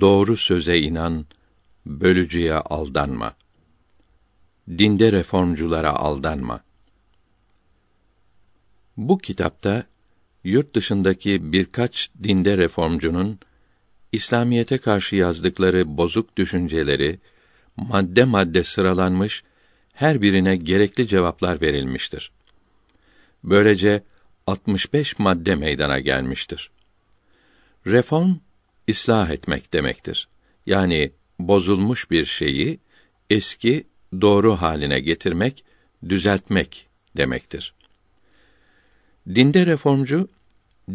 Doğru söze inan, bölücüye aldanma. Dinde reformculara aldanma. Bu kitapta yurt dışındaki birkaç dinde reformcunun İslamiyete karşı yazdıkları bozuk düşünceleri madde madde sıralanmış, her birine gerekli cevaplar verilmiştir. Böylece 65 madde meydana gelmiştir. Reform ıslah etmek demektir. Yani bozulmuş bir şeyi eski doğru haline getirmek, düzeltmek demektir. Dinde reformcu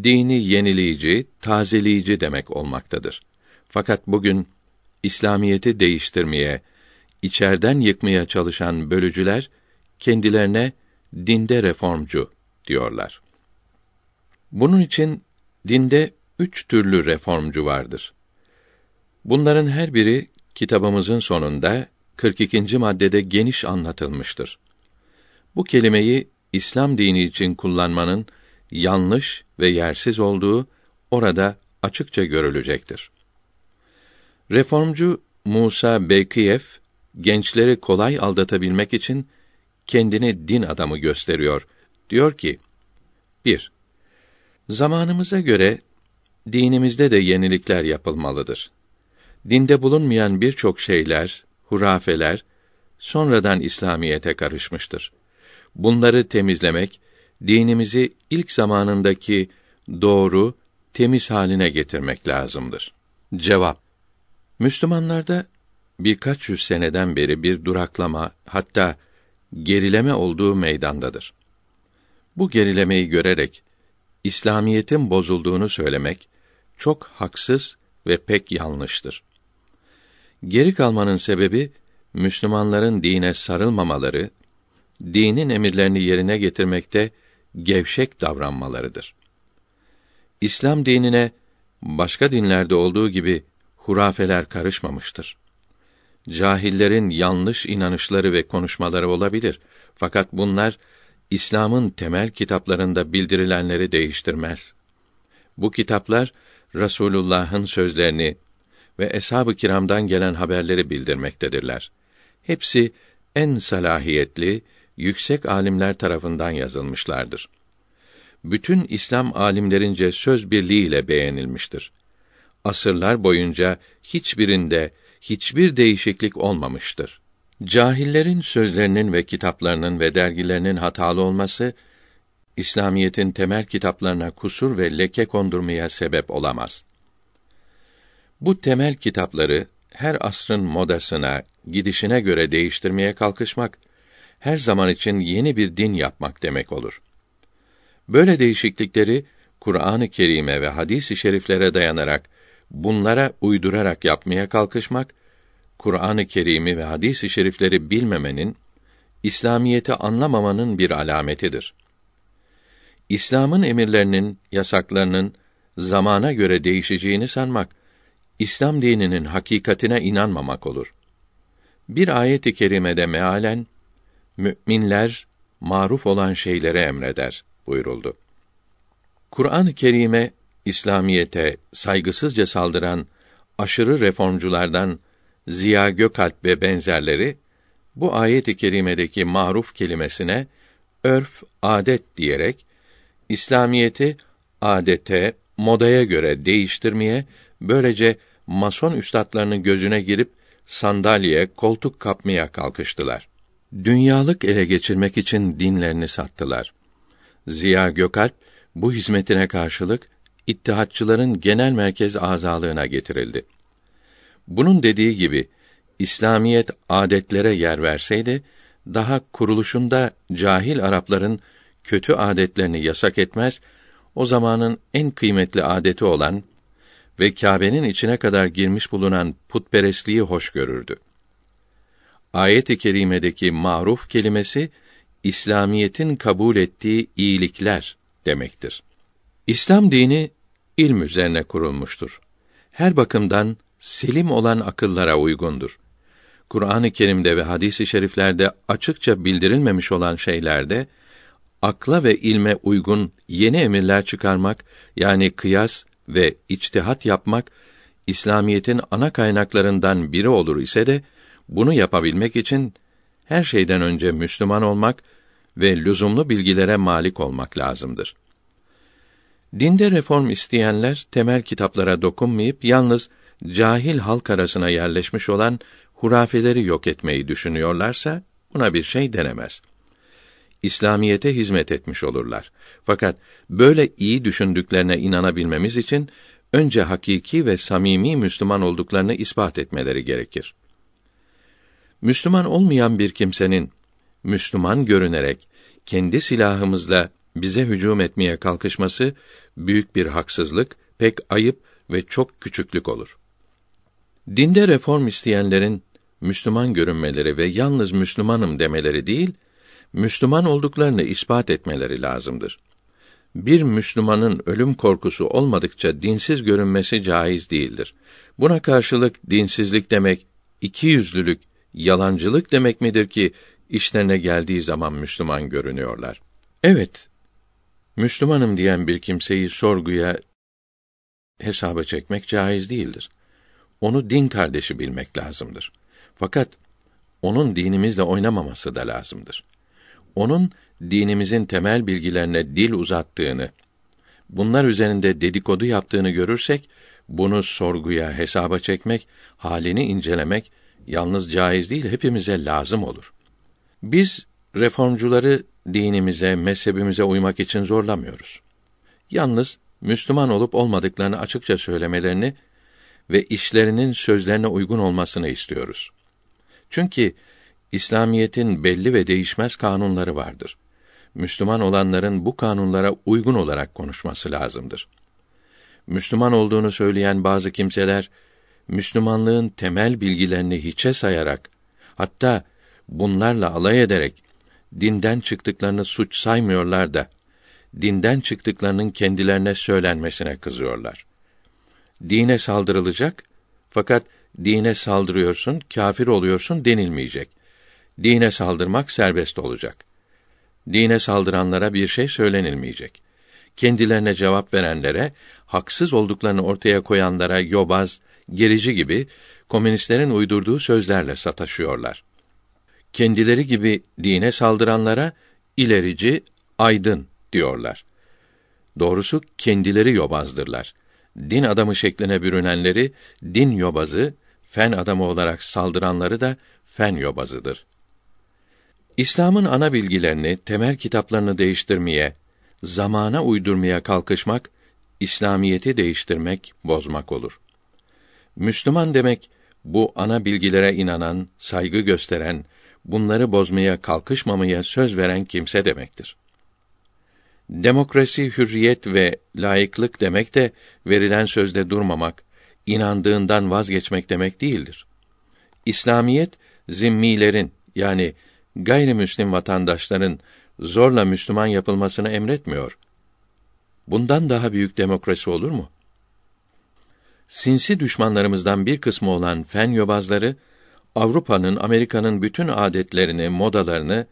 dini yenileyici, tazeleyici demek olmaktadır. Fakat bugün İslamiyeti değiştirmeye, içerden yıkmaya çalışan bölücüler kendilerine dinde reformcu diyorlar. Bunun için dinde üç türlü reformcu vardır. Bunların her biri kitabımızın sonunda 42. maddede geniş anlatılmıştır. Bu kelimeyi İslam dini için kullanmanın yanlış ve yersiz olduğu orada açıkça görülecektir. Reformcu Musa Beykiyev gençleri kolay aldatabilmek için kendini din adamı gösteriyor. Diyor ki: 1. Zamanımıza göre dinimizde de yenilikler yapılmalıdır. Dinde bulunmayan birçok şeyler, hurafeler sonradan İslamiyete karışmıştır. Bunları temizlemek dinimizi ilk zamanındaki doğru, temiz haline getirmek lazımdır. Cevap Müslümanlarda birkaç yüz seneden beri bir duraklama, hatta gerileme olduğu meydandadır. Bu gerilemeyi görerek İslamiyetin bozulduğunu söylemek çok haksız ve pek yanlıştır. Geri kalmanın sebebi Müslümanların dine sarılmamaları, dinin emirlerini yerine getirmekte gevşek davranmalarıdır. İslam dinine başka dinlerde olduğu gibi hurafeler karışmamıştır. Cahillerin yanlış inanışları ve konuşmaları olabilir. Fakat bunlar İslam'ın temel kitaplarında bildirilenleri değiştirmez. Bu kitaplar Rasulullah'ın sözlerini ve eshab-ı kiramdan gelen haberleri bildirmektedirler. Hepsi en salahiyetli, yüksek alimler tarafından yazılmışlardır. Bütün İslam alimlerince söz birliğiyle beğenilmiştir. Asırlar boyunca hiçbirinde hiçbir değişiklik olmamıştır. Cahillerin sözlerinin ve kitaplarının ve dergilerinin hatalı olması İslamiyetin temel kitaplarına kusur ve leke kondurmaya sebep olamaz. Bu temel kitapları her asrın modasına, gidişine göre değiştirmeye kalkışmak her zaman için yeni bir din yapmak demek olur. Böyle değişiklikleri Kur'an-ı Kerim'e ve hadis-i şeriflere dayanarak bunlara uydurarak yapmaya kalkışmak Kur'an-ı Kerim'i ve hadis-i şerifleri bilmemenin İslamiyeti anlamamanın bir alametidir. İslam'ın emirlerinin, yasaklarının zamana göre değişeceğini sanmak İslam dininin hakikatine inanmamak olur. Bir ayet-i kerimede mealen müminler maruf olan şeylere emreder buyuruldu. Kur'an-ı Kerim'e İslamiyete saygısızca saldıran aşırı reformculardan Ziya Gökalp ve benzerleri bu ayet-i kerimedeki maruf kelimesine örf, adet diyerek İslamiyeti adete, modaya göre değiştirmeye, böylece mason üstadlarının gözüne girip sandalye, koltuk kapmaya kalkıştılar. Dünyalık ele geçirmek için dinlerini sattılar. Ziya Gökalp bu hizmetine karşılık İttihatçıların genel merkez azalığına getirildi. Bunun dediği gibi İslamiyet adetlere yer verseydi daha kuruluşunda cahil Arapların kötü adetlerini yasak etmez, o zamanın en kıymetli adeti olan ve Kâbe'nin içine kadar girmiş bulunan putperestliği hoş görürdü. Ayet-i kerimedeki maruf kelimesi İslamiyetin kabul ettiği iyilikler demektir. İslam dini ilm üzerine kurulmuştur. Her bakımdan selim olan akıllara uygundur. Kur'an-ı Kerim'de ve hadis-i şeriflerde açıkça bildirilmemiş olan şeylerde akla ve ilme uygun yeni emirler çıkarmak yani kıyas ve içtihat yapmak İslamiyetin ana kaynaklarından biri olur ise de bunu yapabilmek için her şeyden önce Müslüman olmak ve lüzumlu bilgilere malik olmak lazımdır. Dinde reform isteyenler temel kitaplara dokunmayıp yalnız cahil halk arasına yerleşmiş olan hurafeleri yok etmeyi düşünüyorlarsa buna bir şey denemez. İslamiyete hizmet etmiş olurlar. Fakat böyle iyi düşündüklerine inanabilmemiz için önce hakiki ve samimi Müslüman olduklarını ispat etmeleri gerekir. Müslüman olmayan bir kimsenin Müslüman görünerek kendi silahımızla bize hücum etmeye kalkışması büyük bir haksızlık, pek ayıp ve çok küçüklük olur. Dinde reform isteyenlerin Müslüman görünmeleri ve yalnız Müslümanım demeleri değil, Müslüman olduklarını ispat etmeleri lazımdır. Bir Müslümanın ölüm korkusu olmadıkça dinsiz görünmesi caiz değildir. Buna karşılık dinsizlik demek, iki yüzlülük, yalancılık demek midir ki işlerine geldiği zaman Müslüman görünüyorlar? Evet, Müslümanım diyen bir kimseyi sorguya hesaba çekmek caiz değildir. Onu din kardeşi bilmek lazımdır. Fakat onun dinimizle oynamaması da lazımdır. Onun dinimizin temel bilgilerine dil uzattığını, bunlar üzerinde dedikodu yaptığını görürsek, bunu sorguya, hesaba çekmek, halini incelemek yalnız caiz değil, hepimize lazım olur. Biz reformcuları dinimize, mezhebimize uymak için zorlamıyoruz. Yalnız Müslüman olup olmadıklarını açıkça söylemelerini ve işlerinin sözlerine uygun olmasını istiyoruz. Çünkü İslamiyetin belli ve değişmez kanunları vardır. Müslüman olanların bu kanunlara uygun olarak konuşması lazımdır. Müslüman olduğunu söyleyen bazı kimseler Müslümanlığın temel bilgilerini hiçe sayarak hatta bunlarla alay ederek dinden çıktıklarını suç saymıyorlar da dinden çıktıklarının kendilerine söylenmesine kızıyorlar. Dine saldırılacak fakat dine saldırıyorsun, kafir oluyorsun denilmeyecek. Dine saldırmak serbest olacak. Dine saldıranlara bir şey söylenilmeyecek. Kendilerine cevap verenlere, haksız olduklarını ortaya koyanlara yobaz, gerici gibi komünistlerin uydurduğu sözlerle sataşıyorlar. Kendileri gibi dine saldıranlara ilerici, aydın diyorlar. Doğrusu kendileri yobazdırlar. Din adamı şekline bürünenleri din yobazı, fen adamı olarak saldıranları da fen yobazıdır. İslam'ın ana bilgilerini, temel kitaplarını değiştirmeye, zamana uydurmaya kalkışmak, İslamiyeti değiştirmek, bozmak olur. Müslüman demek bu ana bilgilere inanan, saygı gösteren, bunları bozmaya kalkışmamaya söz veren kimse demektir. Demokrasi, hürriyet ve layıklık demek de verilen sözde durmamak, inandığından vazgeçmek demek değildir. İslamiyet zimmilerin yani gayrimüslim vatandaşların zorla Müslüman yapılmasını emretmiyor. Bundan daha büyük demokrasi olur mu? Sinsi düşmanlarımızdan bir kısmı olan fen yobazları Avrupa'nın, Amerika'nın bütün adetlerini, modalarını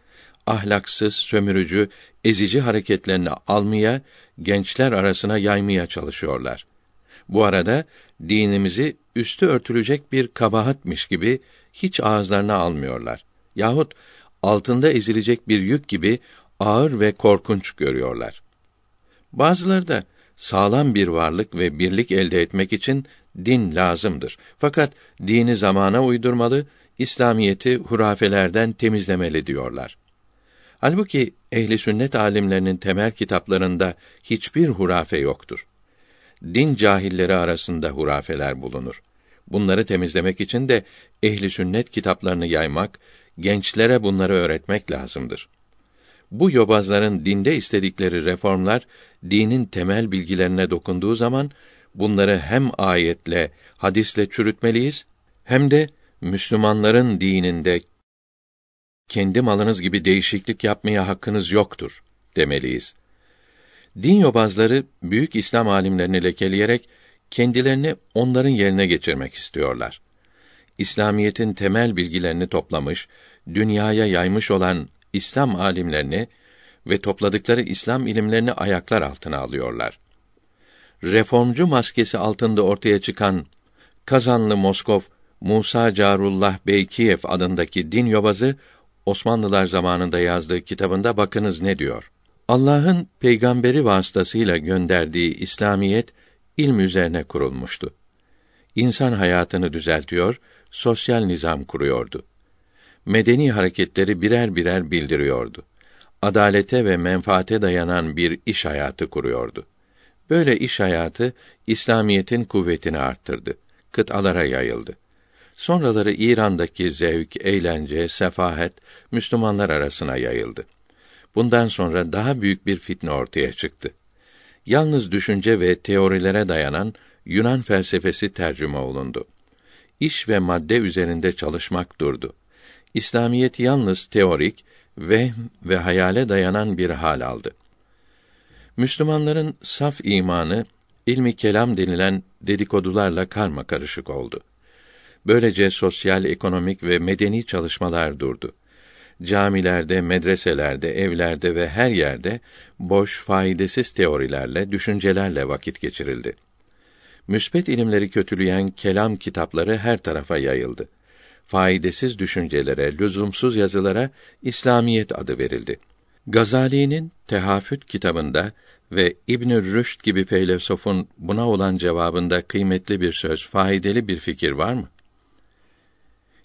ahlaksız, sömürücü, ezici hareketlerini almaya, gençler arasına yaymaya çalışıyorlar. Bu arada dinimizi üstü örtülecek bir kabahatmiş gibi hiç ağızlarına almıyorlar. Yahut altında ezilecek bir yük gibi ağır ve korkunç görüyorlar. Bazıları da sağlam bir varlık ve birlik elde etmek için din lazımdır. Fakat dini zamana uydurmalı, İslamiyeti hurafelerden temizlemeli diyorlar. Halbuki ehli sünnet alimlerinin temel kitaplarında hiçbir hurafe yoktur. Din cahilleri arasında hurafeler bulunur. Bunları temizlemek için de ehli sünnet kitaplarını yaymak, gençlere bunları öğretmek lazımdır. Bu yobazların dinde istedikleri reformlar dinin temel bilgilerine dokunduğu zaman bunları hem ayetle, hadisle çürütmeliyiz hem de Müslümanların dininde kendi malınız gibi değişiklik yapmaya hakkınız yoktur demeliyiz. Din yobazları büyük İslam alimlerini lekeleyerek kendilerini onların yerine geçirmek istiyorlar. İslamiyetin temel bilgilerini toplamış, dünyaya yaymış olan İslam alimlerini ve topladıkları İslam ilimlerini ayaklar altına alıyorlar. Reformcu maskesi altında ortaya çıkan Kazanlı Moskov Musa Carullah Beykiyev adındaki din yobazı Osmanlılar zamanında yazdığı kitabında bakınız ne diyor. Allah'ın peygamberi vasıtasıyla gönderdiği İslamiyet ilm üzerine kurulmuştu. İnsan hayatını düzeltiyor, sosyal nizam kuruyordu. Medeni hareketleri birer birer bildiriyordu. Adalete ve menfaate dayanan bir iş hayatı kuruyordu. Böyle iş hayatı İslamiyetin kuvvetini arttırdı. Kıtalara yayıldı. Sonraları İran'daki zevk, eğlence, sefahet Müslümanlar arasına yayıldı. Bundan sonra daha büyük bir fitne ortaya çıktı. Yalnız düşünce ve teorilere dayanan Yunan felsefesi tercüme olundu. İş ve madde üzerinde çalışmak durdu. İslamiyet yalnız teorik, vehm ve hayale dayanan bir hal aldı. Müslümanların saf imanı ilmi kelam denilen dedikodularla karma karışık oldu. Böylece sosyal, ekonomik ve medeni çalışmalar durdu. Camilerde, medreselerde, evlerde ve her yerde boş, faydasız teorilerle, düşüncelerle vakit geçirildi. Müsbet ilimleri kötüleyen kelam kitapları her tarafa yayıldı. Faydasız düşüncelere, lüzumsuz yazılara İslamiyet adı verildi. Gazali'nin Tehafüt kitabında ve İbn Rüşd gibi filozofun buna olan cevabında kıymetli bir söz, faydalı bir fikir var mı?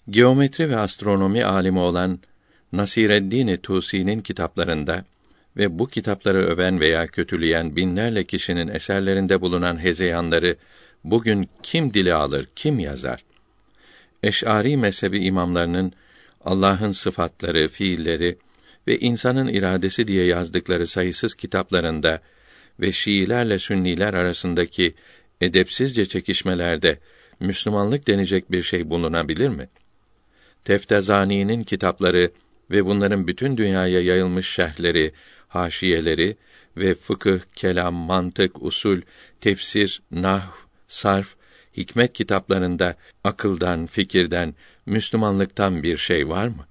Geometri ve astronomi alimi olan Nasireddin Tusi'nin kitaplarında ve bu kitapları öven veya kötüleyen binlerle kişinin eserlerinde bulunan hezeyanları bugün kim dile alır, kim yazar? Eş'ari mezhebi imamlarının Allah'ın sıfatları, fiilleri ve insanın iradesi diye yazdıkları sayısız kitaplarında ve Şiilerle Sünniler arasındaki edepsizce çekişmelerde Müslümanlık denecek bir şey bulunabilir mi? Teftezani'nin kitapları ve bunların bütün dünyaya yayılmış şerhleri, haşiyeleri ve fıkıh, kelam, mantık, usul, tefsir, nahv, sarf, hikmet kitaplarında akıldan, fikirden, Müslümanlıktan bir şey var mı?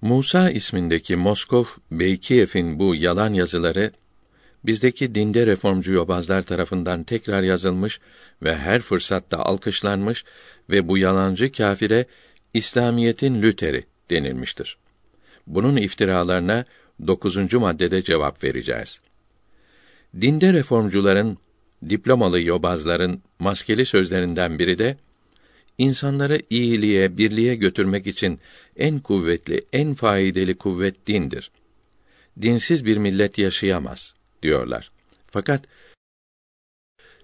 Musa ismindeki Moskov Beykiyev'in bu yalan yazıları bizdeki dinde reformcu yobazlar tarafından tekrar yazılmış ve her fırsatta alkışlanmış ve bu yalancı kâfire İslamiyetin Lüteri denilmiştir. Bunun iftiralarına dokuzuncu maddede cevap vereceğiz. Dinde reformcuların, diplomalı yobazların maskeli sözlerinden biri de insanları iyiliğe, birliğe götürmek için en kuvvetli, en faydalı kuvvet dindir. Dinsiz bir millet yaşayamaz diyorlar. Fakat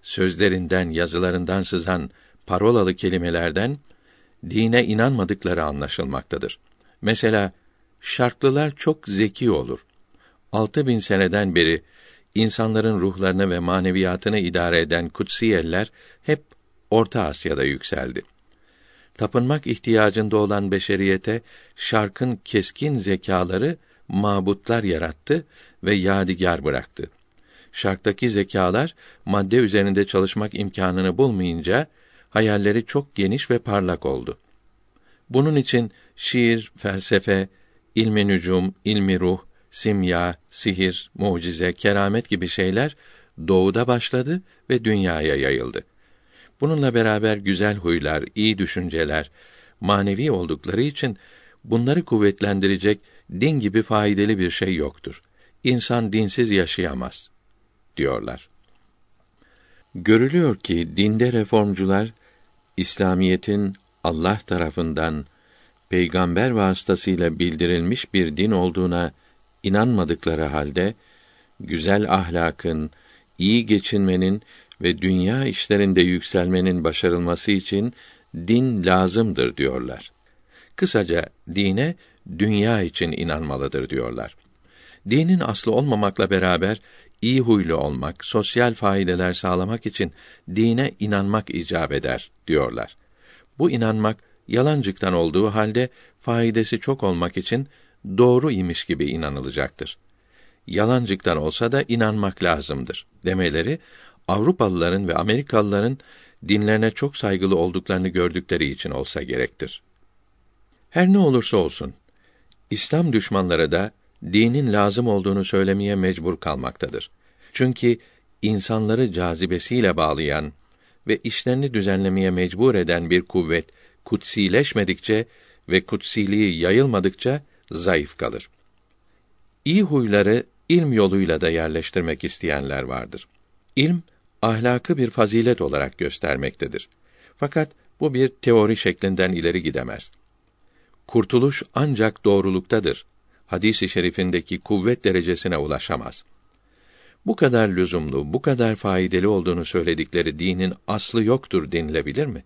sözlerinden, yazılarından sızan parolalı kelimelerden dine inanmadıkları anlaşılmaktadır. Mesela şartlılar çok zeki olur. Altı bin seneden beri insanların ruhlarını ve maneviyatını idare eden kutsiyeller hep Orta Asya'da yükseldi. Tapınmak ihtiyacında olan beşeriyete şarkın keskin zekaları mabutlar yarattı ve yadigar bıraktı. Şarktaki zekalar madde üzerinde çalışmak imkanını bulmayınca hayalleri çok geniş ve parlak oldu. Bunun için şiir, felsefe, ilmi nücum, ilmi ruh, simya, sihir, mucize, keramet gibi şeyler doğuda başladı ve dünyaya yayıldı. Bununla beraber güzel huylar, iyi düşünceler, manevi oldukları için bunları kuvvetlendirecek din gibi faydalı bir şey yoktur. İnsan dinsiz yaşayamaz diyorlar. Görülüyor ki dinde reformcular İslamiyetin Allah tarafından peygamber vasıtasıyla bildirilmiş bir din olduğuna inanmadıkları halde güzel ahlakın, iyi geçinmenin ve dünya işlerinde yükselmenin başarılması için din lazımdır diyorlar. Kısaca dine dünya için inanmalıdır diyorlar. Dinin aslı olmamakla beraber iyi huylu olmak, sosyal faydeler sağlamak için dine inanmak icap eder diyorlar. Bu inanmak yalancıktan olduğu halde faydası çok olmak için doğru imiş gibi inanılacaktır. Yalancıktan olsa da inanmak lazımdır demeleri Avrupalıların ve Amerikalıların dinlerine çok saygılı olduklarını gördükleri için olsa gerektir. Her ne olursa olsun İslam düşmanları da dinin lazım olduğunu söylemeye mecbur kalmaktadır. Çünkü insanları cazibesiyle bağlayan ve işlerini düzenlemeye mecbur eden bir kuvvet kutsileşmedikçe ve kutsiliği yayılmadıkça zayıf kalır. İyi huyları ilm yoluyla da yerleştirmek isteyenler vardır. İlm ahlakı bir fazilet olarak göstermektedir. Fakat bu bir teori şeklinden ileri gidemez. Kurtuluş ancak doğruluktadır. Hadisi şerifindeki kuvvet derecesine ulaşamaz. Bu kadar lüzumlu, bu kadar faydalı olduğunu söyledikleri dinin aslı yoktur denilebilir mi?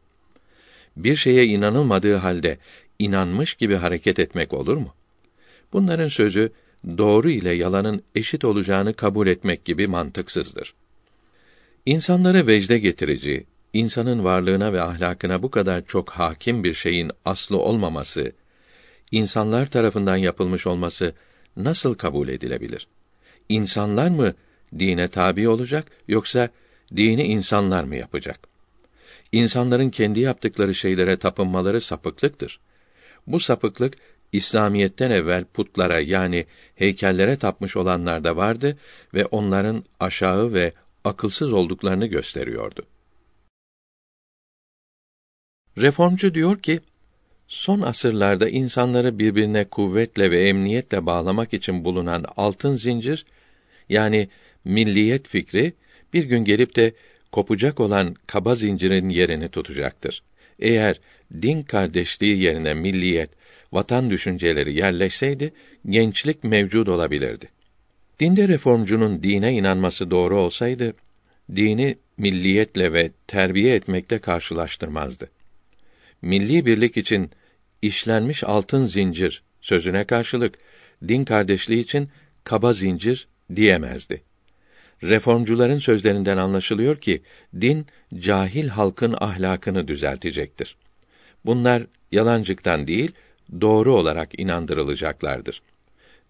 Bir şeye inanılmadığı halde inanmış gibi hareket etmek olur mu? Bunların sözü doğru ile yalanın eşit olacağını kabul etmek gibi mantıksızdır. İnsanları vecde getirici, insanın varlığına ve ahlakına bu kadar çok hakim bir şeyin aslı olmaması, insanlar tarafından yapılmış olması nasıl kabul edilebilir? İnsanlar mı dine tabi olacak yoksa dini insanlar mı yapacak? İnsanların kendi yaptıkları şeylere tapınmaları sapıklıktır. Bu sapıklık İslamiyetten evvel putlara yani heykellere tapmış olanlar da vardı ve onların aşağı ve akılsız olduklarını gösteriyordu. Reformcu diyor ki, son asırlarda insanları birbirine kuvvetle ve emniyetle bağlamak için bulunan altın zincir, yani milliyet fikri, bir gün gelip de kopacak olan kaba zincirin yerini tutacaktır. Eğer din kardeşliği yerine milliyet, vatan düşünceleri yerleşseydi, gençlik mevcud olabilirdi. Dinde reformcunun dine inanması doğru olsaydı, dini milliyetle ve terbiye etmekle karşılaştırmazdı. Milli birlik için işlenmiş altın zincir sözüne karşılık din kardeşliği için kaba zincir diyemezdi. Reformcuların sözlerinden anlaşılıyor ki din cahil halkın ahlakını düzeltecektir. Bunlar yalancıktan değil, doğru olarak inandırılacaklardır.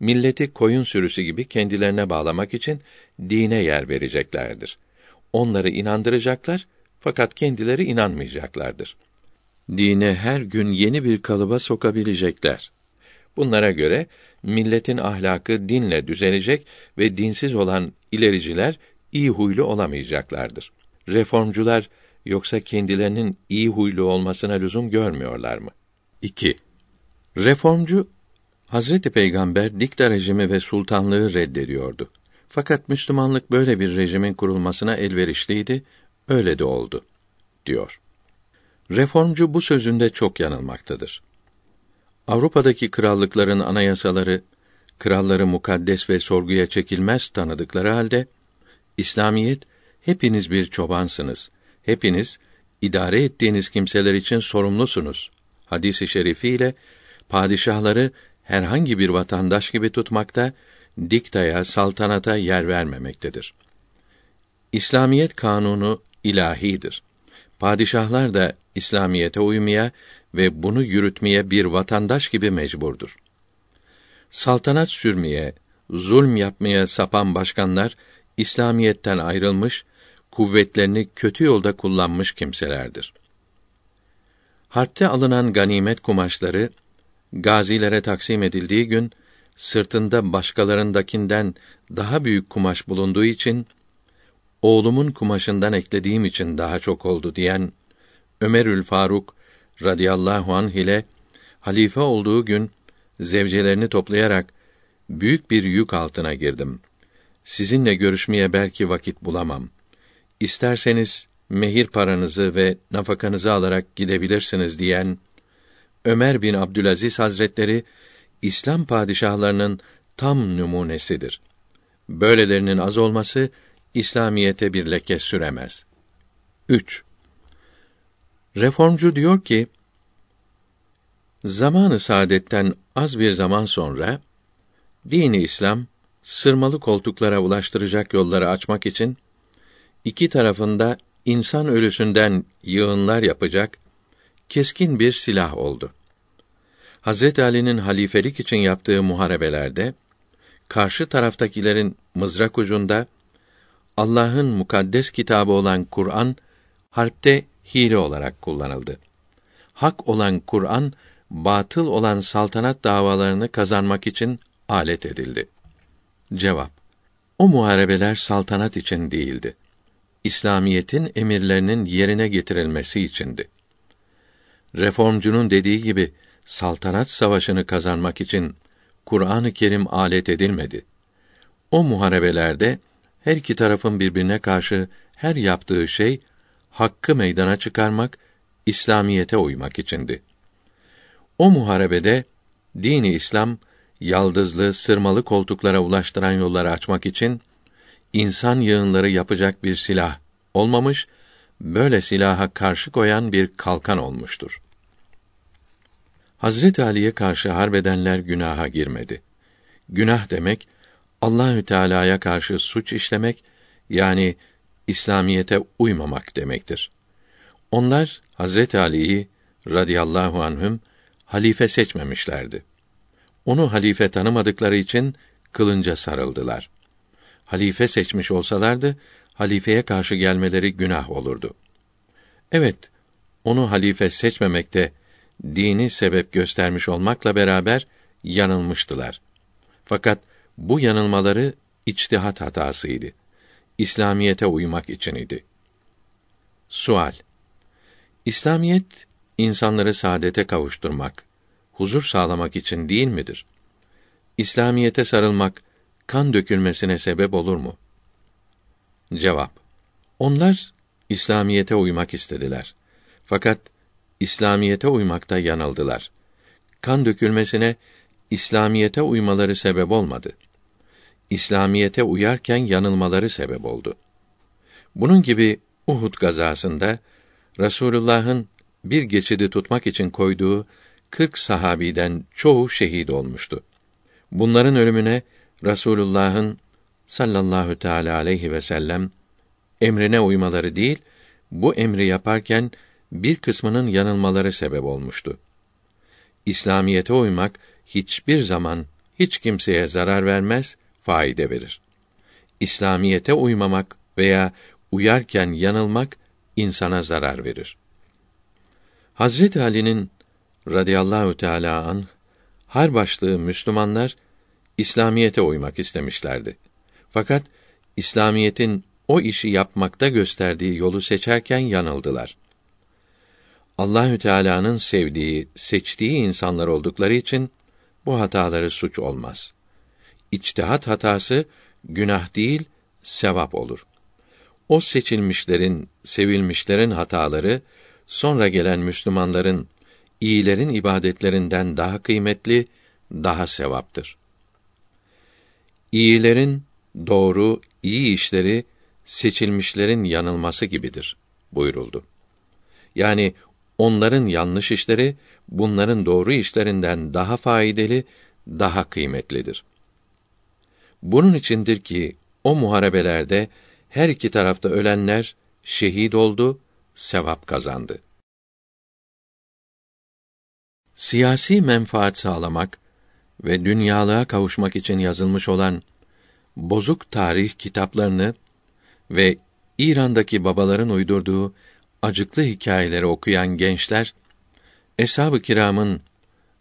Milleti koyun sürüsü gibi kendilerine bağlamak için dine yer vereceklerdir. Onları inandıracaklar fakat kendileri inanmayacaklardır. Dine her gün yeni bir kalıba sokabilecekler. Bunlara göre milletin ahlakı dinle düzelecek ve dinsiz olan ilericiler iyi huylu olamayacaklardır. Reformcular yoksa kendilerinin iyi huylu olmasına lüzum görmüyorlar mı? 2. Reformcu Hazreti Peygamber dikta rejimi ve sultanlığı reddediyordu. Fakat Müslümanlık böyle bir rejimin kurulmasına elverişliydi, öyle de oldu, diyor. Reformcu bu sözünde çok yanılmaktadır. Avrupa'daki krallıkların anayasaları kralları mukaddes ve sorguya çekilmez tanıdıkları halde İslamiyet hepiniz bir çobansınız. Hepiniz idare ettiğiniz kimseler için sorumlusunuz. Hadisi şerifiyle padişahları herhangi bir vatandaş gibi tutmakta, diktaya, saltanata yer vermemektedir. İslamiyet kanunu ilahidir. Padişahlar da İslamiyete uymaya ve bunu yürütmeye bir vatandaş gibi mecburdur. Saltanat sürmeye, zulm yapmaya sapan başkanlar İslamiyetten ayrılmış, kuvvetlerini kötü yolda kullanmış kimselerdir. Harpte alınan ganimet kumaşları gazilere taksim edildiği gün sırtında başkalarındakinden daha büyük kumaş bulunduğu için oğlumun kumaşından eklediğim için daha çok oldu diyen Ömerül Faruk radıyallahu anh ile halife olduğu gün zevcelerini toplayarak büyük bir yük altına girdim. Sizinle görüşmeye belki vakit bulamam. İsterseniz mehir paranızı ve nafakanızı alarak gidebilirsiniz diyen Ömer bin Abdülaziz Hazretleri İslam padişahlarının tam numunesidir. Böylelerinin az olması İslamiyete bir leke süremez. 3. Reformcu diyor ki, zamanı saadetten az bir zaman sonra dini İslam sırmalı koltuklara ulaştıracak yolları açmak için iki tarafında insan ölüsünden yığınlar yapacak keskin bir silah oldu. Hazret Ali'nin halifelik için yaptığı muharebelerde karşı taraftakilerin mızrak ucunda Allah'ın mukaddes kitabı olan Kur'an harpte hile olarak kullanıldı. Hak olan Kur'an batıl olan saltanat davalarını kazanmak için alet edildi. Cevap: O muharebeler saltanat için değildi. İslamiyetin emirlerinin yerine getirilmesi içindi. Reformcunun dediği gibi saltanat savaşını kazanmak için Kur'an-ı Kerim alet edilmedi. O muharebelerde her iki tarafın birbirine karşı her yaptığı şey hakkı meydana çıkarmak, İslamiyete uymak içindi. O muharebede dini İslam yaldızlı, sırmalı koltuklara ulaştıran yolları açmak için insan yığınları yapacak bir silah olmamış, böyle silaha karşı koyan bir kalkan olmuştur. Hazret Ali'ye karşı harbedenler günaha girmedi. Günah demek Allahü Teala'ya karşı suç işlemek yani İslamiyete uymamak demektir. Onlar Hazret Ali'yi radıyallahu anhüm halife seçmemişlerdi. Onu halife tanımadıkları için kılınca sarıldılar. Halife seçmiş olsalardı halifeye karşı gelmeleri günah olurdu. Evet, onu halife seçmemekte dini sebep göstermiş olmakla beraber yanılmıştılar. Fakat bu yanılmaları içtihat hatasıydı. İslamiyete uymak için idi. Sual İslamiyet insanları saadete kavuşturmak, huzur sağlamak için değil midir? İslamiyete sarılmak kan dökülmesine sebep olur mu? Cevap Onlar İslamiyete uymak istediler. Fakat İslamiyete uymakta yanıldılar. Kan dökülmesine İslamiyete uymaları sebep olmadı. İslamiyete uyarken yanılmaları sebep oldu. Bunun gibi Uhud gazasında Rasulullah'ın bir geçidi tutmak için koyduğu kırk sahabiden çoğu şehit olmuştu. Bunların ölümüne Rasulullah'ın sallallahu teala aleyhi ve sellem emrine uymaları değil, bu emri yaparken bir kısmının yanılmaları sebep olmuştu. İslamiyete uymak hiçbir zaman hiç kimseye zarar vermez, faide verir. İslamiyete uymamak veya uyarken yanılmak insana zarar verir. Hazreti Ali'nin radıyallahu teala an har başlığı Müslümanlar İslamiyete uymak istemişlerdi. Fakat İslamiyetin o işi yapmakta gösterdiği yolu seçerken yanıldılar. Allahü Teala'nın sevdiği, seçtiği insanlar oldukları için bu hataları suç olmaz. İçtihat hatası günah değil, sevap olur. O seçilmişlerin, sevilmişlerin hataları sonra gelen Müslümanların iyilerin ibadetlerinden daha kıymetli, daha sevaptır. İyilerin doğru, iyi işleri seçilmişlerin yanılması gibidir buyuruldu. Yani onların yanlış işleri bunların doğru işlerinden daha faydalı, daha kıymetlidir. Bunun içindir ki o muharebelerde her iki tarafta ölenler şehit oldu, sevap kazandı. Siyasi menfaat sağlamak ve dünyalığa kavuşmak için yazılmış olan bozuk tarih kitaplarını ve İran'daki babaların uydurduğu acıklı hikayeleri okuyan gençler Eshab-ı Kiram'ın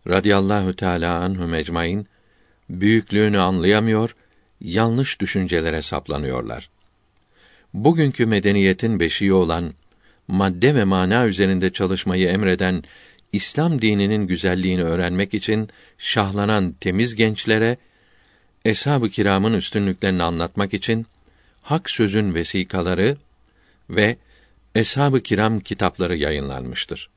radıyallahu teala anhum mecmain büyüklüğünü anlayamıyor, yanlış düşüncelere saplanıyorlar. Bugünkü medeniyetin beşiği olan madde ve mana üzerinde çalışmayı emreden İslam dininin güzelliğini öğrenmek için şahlanan temiz gençlere eshab-ı kiramın üstünlüklerini anlatmak için hak sözün vesikaları ve eshab-ı kiram kitapları yayınlanmıştır.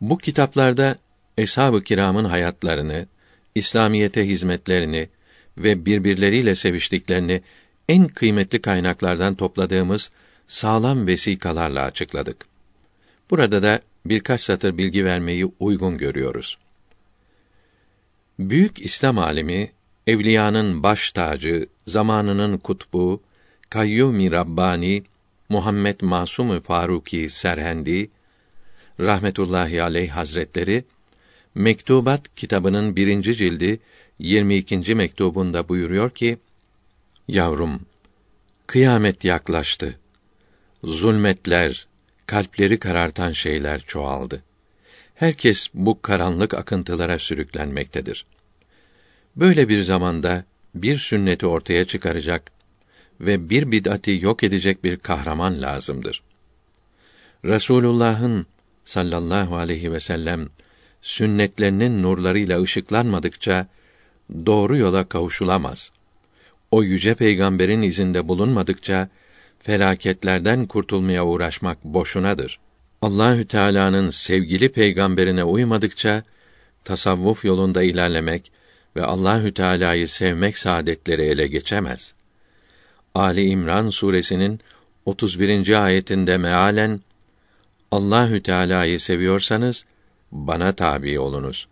Bu kitaplarda eshab-ı kiramın hayatlarını, İslamiyete hizmetlerini ve birbirleriyle seviştiklerini en kıymetli kaynaklardan topladığımız sağlam vesikalarla açıkladık. Burada da birkaç satır bilgi vermeyi uygun görüyoruz. Büyük İslam alimi, evliyanın baş tacı, zamanının kutbu, Kayyum-i Rabbani, Muhammed Masum Faruki Serhendi rahmetullahi aleyh hazretleri Mektubat kitabının birinci cildi 22. mektubunda buyuruyor ki: Yavrum, kıyamet yaklaştı. Zulmetler, kalpleri karartan şeyler çoğaldı. Herkes bu karanlık akıntılara sürüklenmektedir. Böyle bir zamanda bir sünneti ortaya çıkaracak ve bir bid'ati yok edecek bir kahraman lazımdır. Resulullah'ın sallallahu aleyhi ve sellem sünnetlerinin nurlarıyla ışıklanmadıkça doğru yola kavuşulamaz. O yüce peygamberin izinde bulunmadıkça felaketlerden kurtulmaya uğraşmak boşunadır. Allahü Teala'nın sevgili peygamberine uymadıkça tasavvuf yolunda ilerlemek ve Allahü Teala'yı sevmek saadetleri ele geçemez. Ali İmran suresinin 31. ayetinde mealen Allahü Teala'yı seviyorsanız bana tabi olunuz.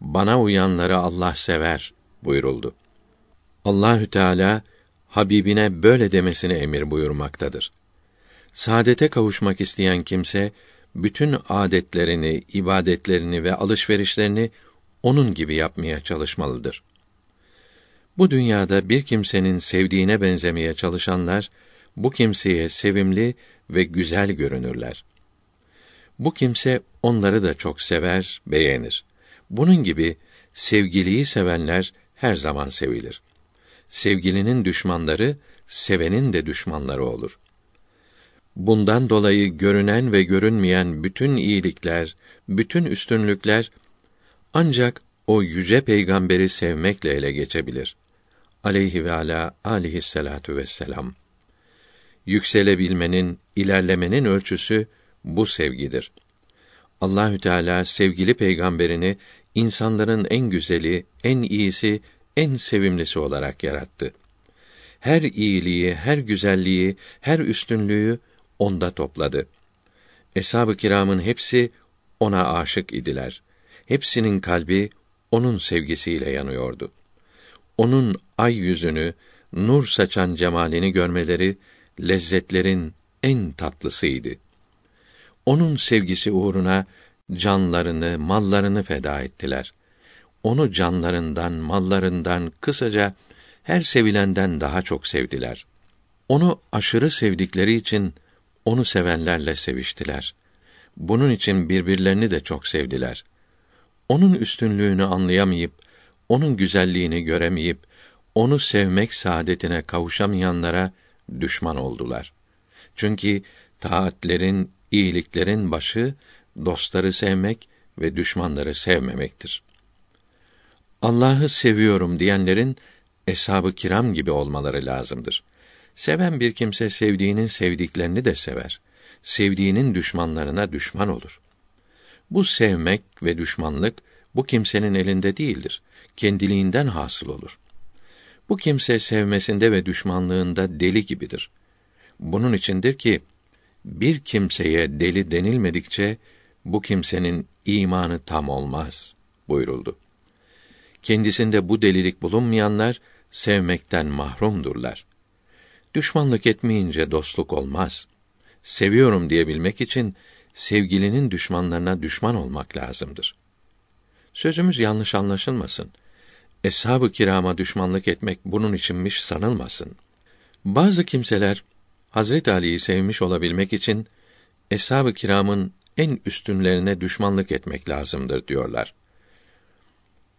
Bana uyanları Allah sever buyuruldu. Allahü Teala Habibine böyle demesini emir buyurmaktadır. Saadete kavuşmak isteyen kimse bütün adetlerini, ibadetlerini ve alışverişlerini onun gibi yapmaya çalışmalıdır. Bu dünyada bir kimsenin sevdiğine benzemeye çalışanlar bu kimseye sevimli ve güzel görünürler. Bu kimse onları da çok sever, beğenir. Bunun gibi sevgiliyi sevenler her zaman sevilir. Sevgilinin düşmanları sevenin de düşmanları olur. Bundan dolayı görünen ve görünmeyen bütün iyilikler, bütün üstünlükler ancak o yüce peygamberi sevmekle ele geçebilir. Aleyhi ve ala aleyhissalatu vesselam. Yükselebilmenin, ilerlemenin ölçüsü bu sevgidir. Allahü Teala sevgili peygamberini insanların en güzeli, en iyisi, en sevimlisi olarak yarattı. Her iyiliği, her güzelliği, her üstünlüğü onda topladı. Eshab-ı kiramın hepsi ona aşık idiler. Hepsinin kalbi onun sevgisiyle yanıyordu. Onun ay yüzünü, nur saçan cemalini görmeleri lezzetlerin en tatlısıydı. Onun sevgisi uğruna canlarını, mallarını feda ettiler. Onu canlarından, mallarından, kısaca her sevilenden daha çok sevdiler. Onu aşırı sevdikleri için onu sevenlerle seviştiler. Bunun için birbirlerini de çok sevdiler. Onun üstünlüğünü anlayamayıp, onun güzelliğini göremeyip, onu sevmek saadetine kavuşamayanlara düşman oldular. Çünkü taatlerin, iyiliklerin başı dostları sevmek ve düşmanları sevmemektir. Allah'ı seviyorum diyenlerin eshab-ı kiram gibi olmaları lazımdır. Seven bir kimse sevdiğinin sevdiklerini de sever. Sevdiğinin düşmanlarına düşman olur. Bu sevmek ve düşmanlık bu kimsenin elinde değildir. Kendiliğinden hasıl olur. Bu kimse sevmesinde ve düşmanlığında deli gibidir. Bunun içindir ki bir kimseye deli denilmedikçe bu kimsenin imanı tam olmaz buyuruldu. Kendisinde bu delilik bulunmayanlar sevmekten mahrumdurlar. Düşmanlık etmeyince dostluk olmaz. Seviyorum diyebilmek için sevgilinin düşmanlarına düşman olmak lazımdır. Sözümüz yanlış anlaşılmasın. Eshab-ı kirama düşmanlık etmek bunun içinmiş sanılmasın. Bazı kimseler Hazret Ali'yi sevmiş olabilmek için eshab-ı kiramın en üstünlerine düşmanlık etmek lazımdır diyorlar.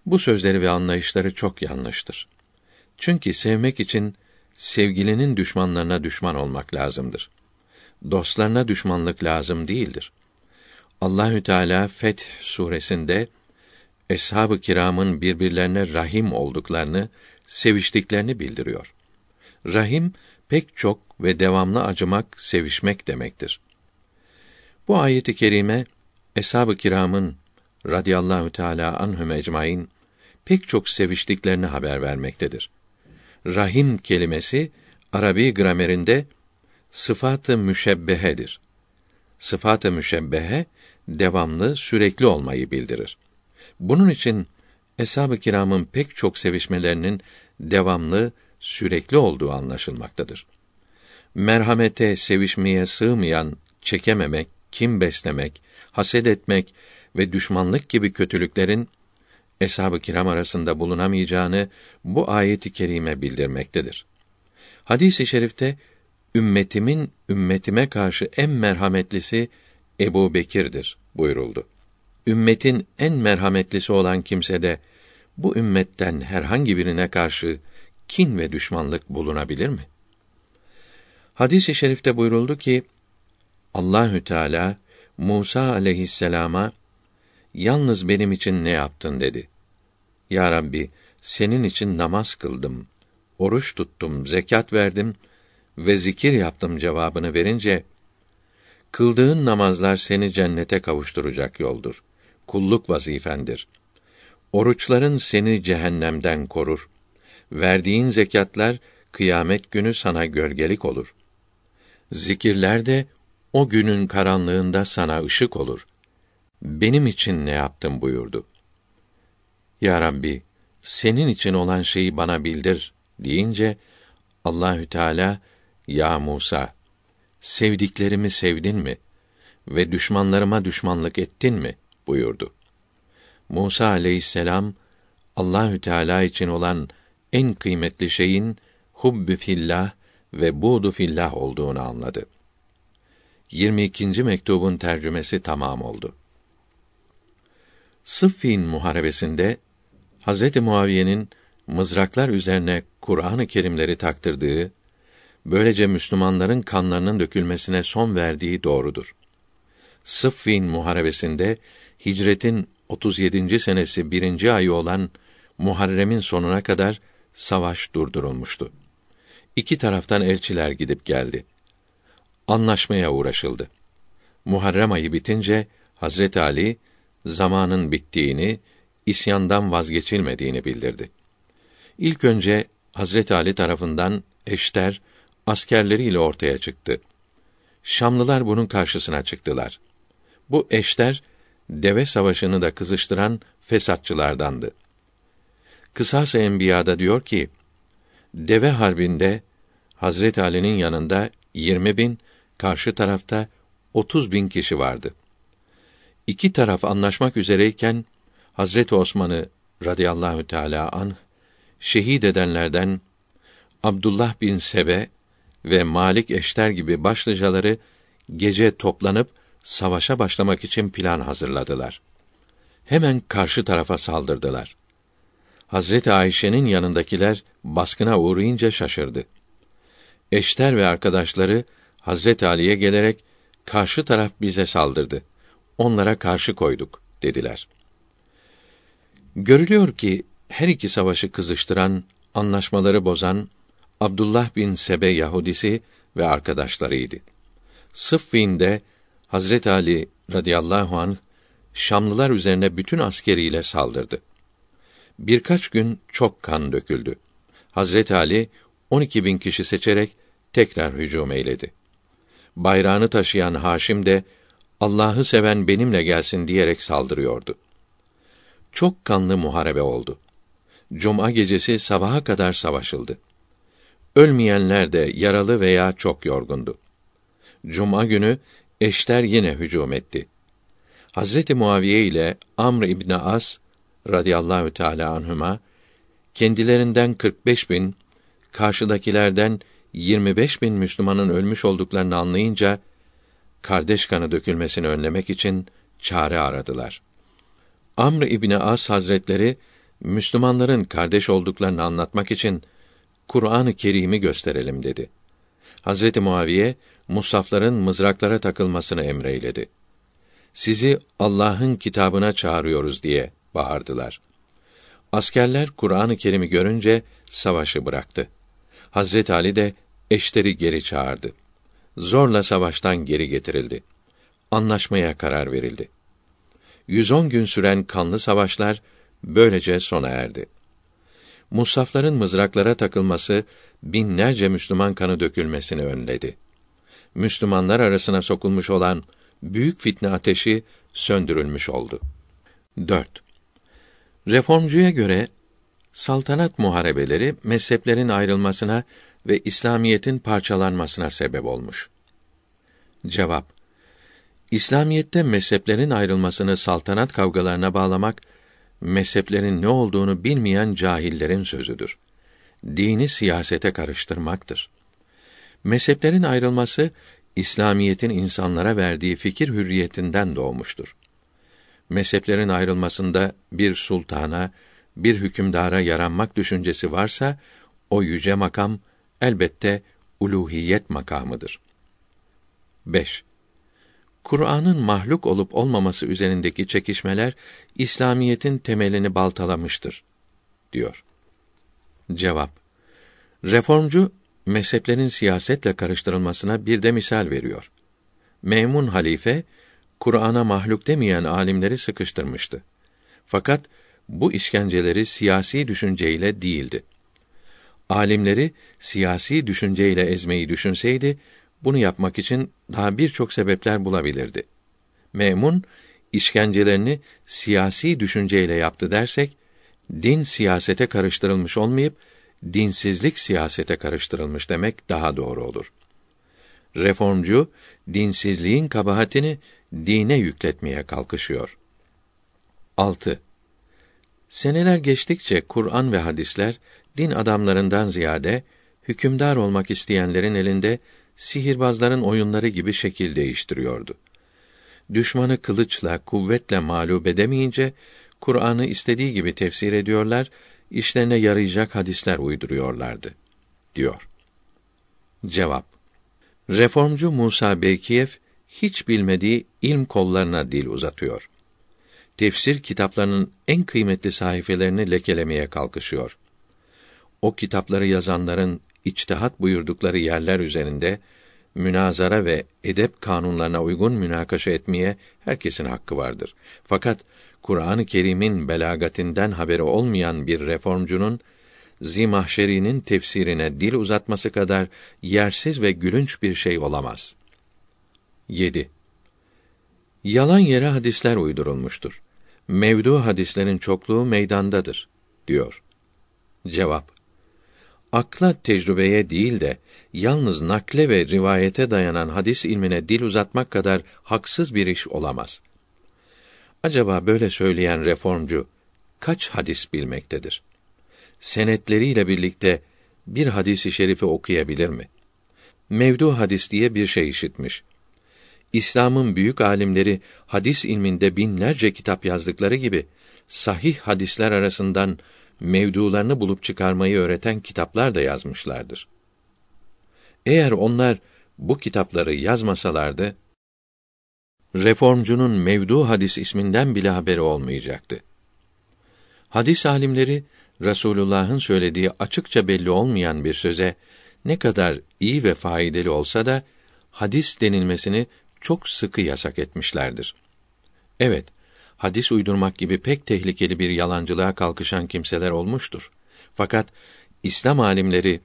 Bu sözleri ve anlayışları çok yanlıştır. Çünkü sevmek için sevgilinin düşmanlarına düşman olmak lazımdır. Dostlarına düşmanlık lazım değildir. Allahü Teala Feth suresinde eshab-ı kiramın birbirlerine rahim olduklarını, seviştiklerini bildiriyor. Rahim pek çok ve devamlı acımak, sevişmek demektir. Bu ayeti kerime eshab-ı kiramın radıyallahu teala anhum ecmaîn pek çok seviştiklerini haber vermektedir. Rahim kelimesi Arabi gramerinde sıfatı müşebbehedir. Sıfatı müşebbehe devamlı, sürekli olmayı bildirir. Bunun için eshab-ı kiramın pek çok sevişmelerinin devamlı, sürekli olduğu anlaşılmaktadır. Merhamete, sevişmeye sığmayan, çekememek, kim beslemek, haset etmek ve düşmanlık gibi kötülüklerin eshab-ı kiram arasında bulunamayacağını bu ayeti kerime bildirmektedir. Hadis-i şerifte ümmetimin ümmetime karşı en merhametlisi Ebu Bekir'dir buyuruldu. Ümmetin en merhametlisi olan kimse de bu ümmetten herhangi birine karşı kin ve düşmanlık bulunabilir mi? Hadis-i şerifte buyuruldu ki Allahü Teala Musa aleyhisselama yalnız benim için ne yaptın dedi. Ya Rabbi senin için namaz kıldım, oruç tuttum, zekat verdim ve zikir yaptım cevabını verince kıldığın namazlar seni cennete kavuşturacak yoldur. Kulluk vazifendir. Oruçların seni cehennemden korur. Verdiğin zekatlar kıyamet günü sana gölgelik olur. Zikirler de o günün karanlığında sana ışık olur. Benim için ne yaptın buyurdu. Ya Rabbi, senin için olan şeyi bana bildir deyince Allahü Teala ya Musa sevdiklerimi sevdin mi ve düşmanlarıma düşmanlık ettin mi buyurdu. Musa aleyhisselam Allahü Teala için olan en kıymetli şeyin hubbü fillah ve buğdu fillah olduğunu anladı. 22. mektubun tercümesi tamam oldu. Sıffin muharebesinde Hazreti Muaviye'nin mızraklar üzerine Kur'an-ı Kerimleri taktırdığı, böylece Müslümanların kanlarının dökülmesine son verdiği doğrudur. Sıffin muharebesinde hicretin 37. senesi birinci ayı olan Muharrem'in sonuna kadar savaş durdurulmuştu. İki taraftan elçiler gidip geldi. Anlaşmaya uğraşıldı. Muharrem ayı bitince Hazret Ali zamanın bittiğini, isyandan vazgeçilmediğini bildirdi. İlk önce Hazret Ali tarafından eşter askerleriyle ortaya çıktı. Şamlılar bunun karşısına çıktılar. Bu eşter deve savaşını da kızıştıran fesatçılardandı. Kısas-ı Enbiya'da diyor ki, deve harbinde Hazret Ali'nin yanında 20 bin, karşı tarafta 30 bin kişi vardı. İki taraf anlaşmak üzereyken Hazret Osman'ı radıyallahu teala an şehit edenlerden Abdullah bin Sebe ve Malik Eşter gibi başlıcaları gece toplanıp savaşa başlamak için plan hazırladılar. Hemen karşı tarafa saldırdılar. Hazreti Ayşe'nin yanındakiler baskına uğrayınca şaşırdı. Eşter ve arkadaşları Hazreti Ali'ye gelerek karşı taraf bize saldırdı. Onlara karşı koyduk dediler. Görülüyor ki her iki savaşı kızıştıran, anlaşmaları bozan Abdullah bin Sebe Yahudisi ve arkadaşlarıydı. Sıffin'de Hazret Ali radıyallahu an Şamlılar üzerine bütün askeriyle saldırdı. Birkaç gün çok kan döküldü. Hazret Ali 12 bin kişi seçerek tekrar hücum eyledi. Bayrağını taşıyan Haşim de Allah'ı seven benimle gelsin diyerek saldırıyordu. Çok kanlı muharebe oldu. Cuma gecesi sabaha kadar savaşıldı. Ölmeyenler de yaralı veya çok yorgundu. Cuma günü eşler yine hücum etti. Hazreti Muaviye ile Amr İbni As radıyallahu teala anhuma kendilerinden 45 bin, karşıdakilerden 25 bin Müslümanın ölmüş olduklarını anlayınca kardeş kanı dökülmesini önlemek için çare aradılar. Amr İbni As Hazretleri Müslümanların kardeş olduklarını anlatmak için Kur'an-ı Kerim'i gösterelim dedi. Hazreti Muaviye musafların mızraklara takılmasını emreyledi. Sizi Allah'ın kitabına çağırıyoruz diye bağırdılar. Askerler Kur'an-ı Kerim'i görünce savaşı bıraktı. Hazret Ali de eşleri geri çağırdı. Zorla savaştan geri getirildi. Anlaşmaya karar verildi. 110 gün süren kanlı savaşlar böylece sona erdi. Musafların mızraklara takılması binlerce Müslüman kanı dökülmesini önledi. Müslümanlar arasına sokulmuş olan büyük fitne ateşi söndürülmüş oldu. 4. Reformcuya göre saltanat muharebeleri mezheplerin ayrılmasına ve İslamiyetin parçalanmasına sebep olmuş. Cevap İslamiyette mezheplerin ayrılmasını saltanat kavgalarına bağlamak mezheplerin ne olduğunu bilmeyen cahillerin sözüdür. Dini siyasete karıştırmaktır. Mezheplerin ayrılması İslamiyetin insanlara verdiği fikir hürriyetinden doğmuştur. Mezheplerin ayrılmasında bir sultana, bir hükümdara yaranmak düşüncesi varsa o yüce makam elbette uluhiyet makamıdır. 5. Kur'an'ın mahluk olup olmaması üzerindeki çekişmeler İslamiyetin temelini baltalamıştır diyor. Cevap Reformcu mezheplerin siyasetle karıştırılmasına bir de misal veriyor. Memun halife Kur'an'a mahluk demeyen alimleri sıkıştırmıştı. Fakat bu işkenceleri siyasi düşünceyle değildi. Alimleri siyasi düşünceyle ezmeyi düşünseydi, bunu yapmak için daha birçok sebepler bulabilirdi. Memun işkencelerini siyasi düşünceyle yaptı dersek, din siyasete karıştırılmış olmayıp dinsizlik siyasete karıştırılmış demek daha doğru olur. Reformcu dinsizliğin kabahatini dine yükletmeye kalkışıyor. 6. Seneler geçtikçe Kur'an ve hadisler din adamlarından ziyade hükümdar olmak isteyenlerin elinde sihirbazların oyunları gibi şekil değiştiriyordu. Düşmanı kılıçla, kuvvetle mağlup edemeyince Kur'an'ı istediği gibi tefsir ediyorlar, işlerine yarayacak hadisler uyduruyorlardı diyor. Cevap Reformcu Musa Beykiyev hiç bilmediği ilm kollarına dil uzatıyor. Tefsir kitaplarının en kıymetli sayfelerini lekelemeye kalkışıyor. O kitapları yazanların içtihat buyurdukları yerler üzerinde münazara ve edep kanunlarına uygun münakaşa etmeye herkesin hakkı vardır. Fakat Kur'an-ı Kerim'in belagatinden haberi olmayan bir reformcunun Zimahşeri'nin tefsirine dil uzatması kadar yersiz ve gülünç bir şey olamaz. 7. Yalan yere hadisler uydurulmuştur. Mevdu hadislerin çokluğu meydandadır diyor. Cevap Akla tecrübeye değil de yalnız nakle ve rivayete dayanan hadis ilmine dil uzatmak kadar haksız bir iş olamaz. Acaba böyle söyleyen reformcu kaç hadis bilmektedir? Senetleriyle birlikte bir hadisi şerifi okuyabilir mi? Mevdu hadis diye bir şey işitmiş. İslam'ın büyük alimleri hadis ilminde binlerce kitap yazdıkları gibi sahih hadisler arasından mevdularını bulup çıkarmayı öğreten kitaplar da yazmışlardır. Eğer onlar bu kitapları yazmasalardı reformcunun mevdu hadis isminden bile haberi olmayacaktı. Hadis alimleri Resulullah'ın söylediği açıkça belli olmayan bir söze ne kadar iyi ve faydalı olsa da hadis denilmesini çok sıkı yasak etmişlerdir. Evet, hadis uydurmak gibi pek tehlikeli bir yalancılığa kalkışan kimseler olmuştur. Fakat İslam alimleri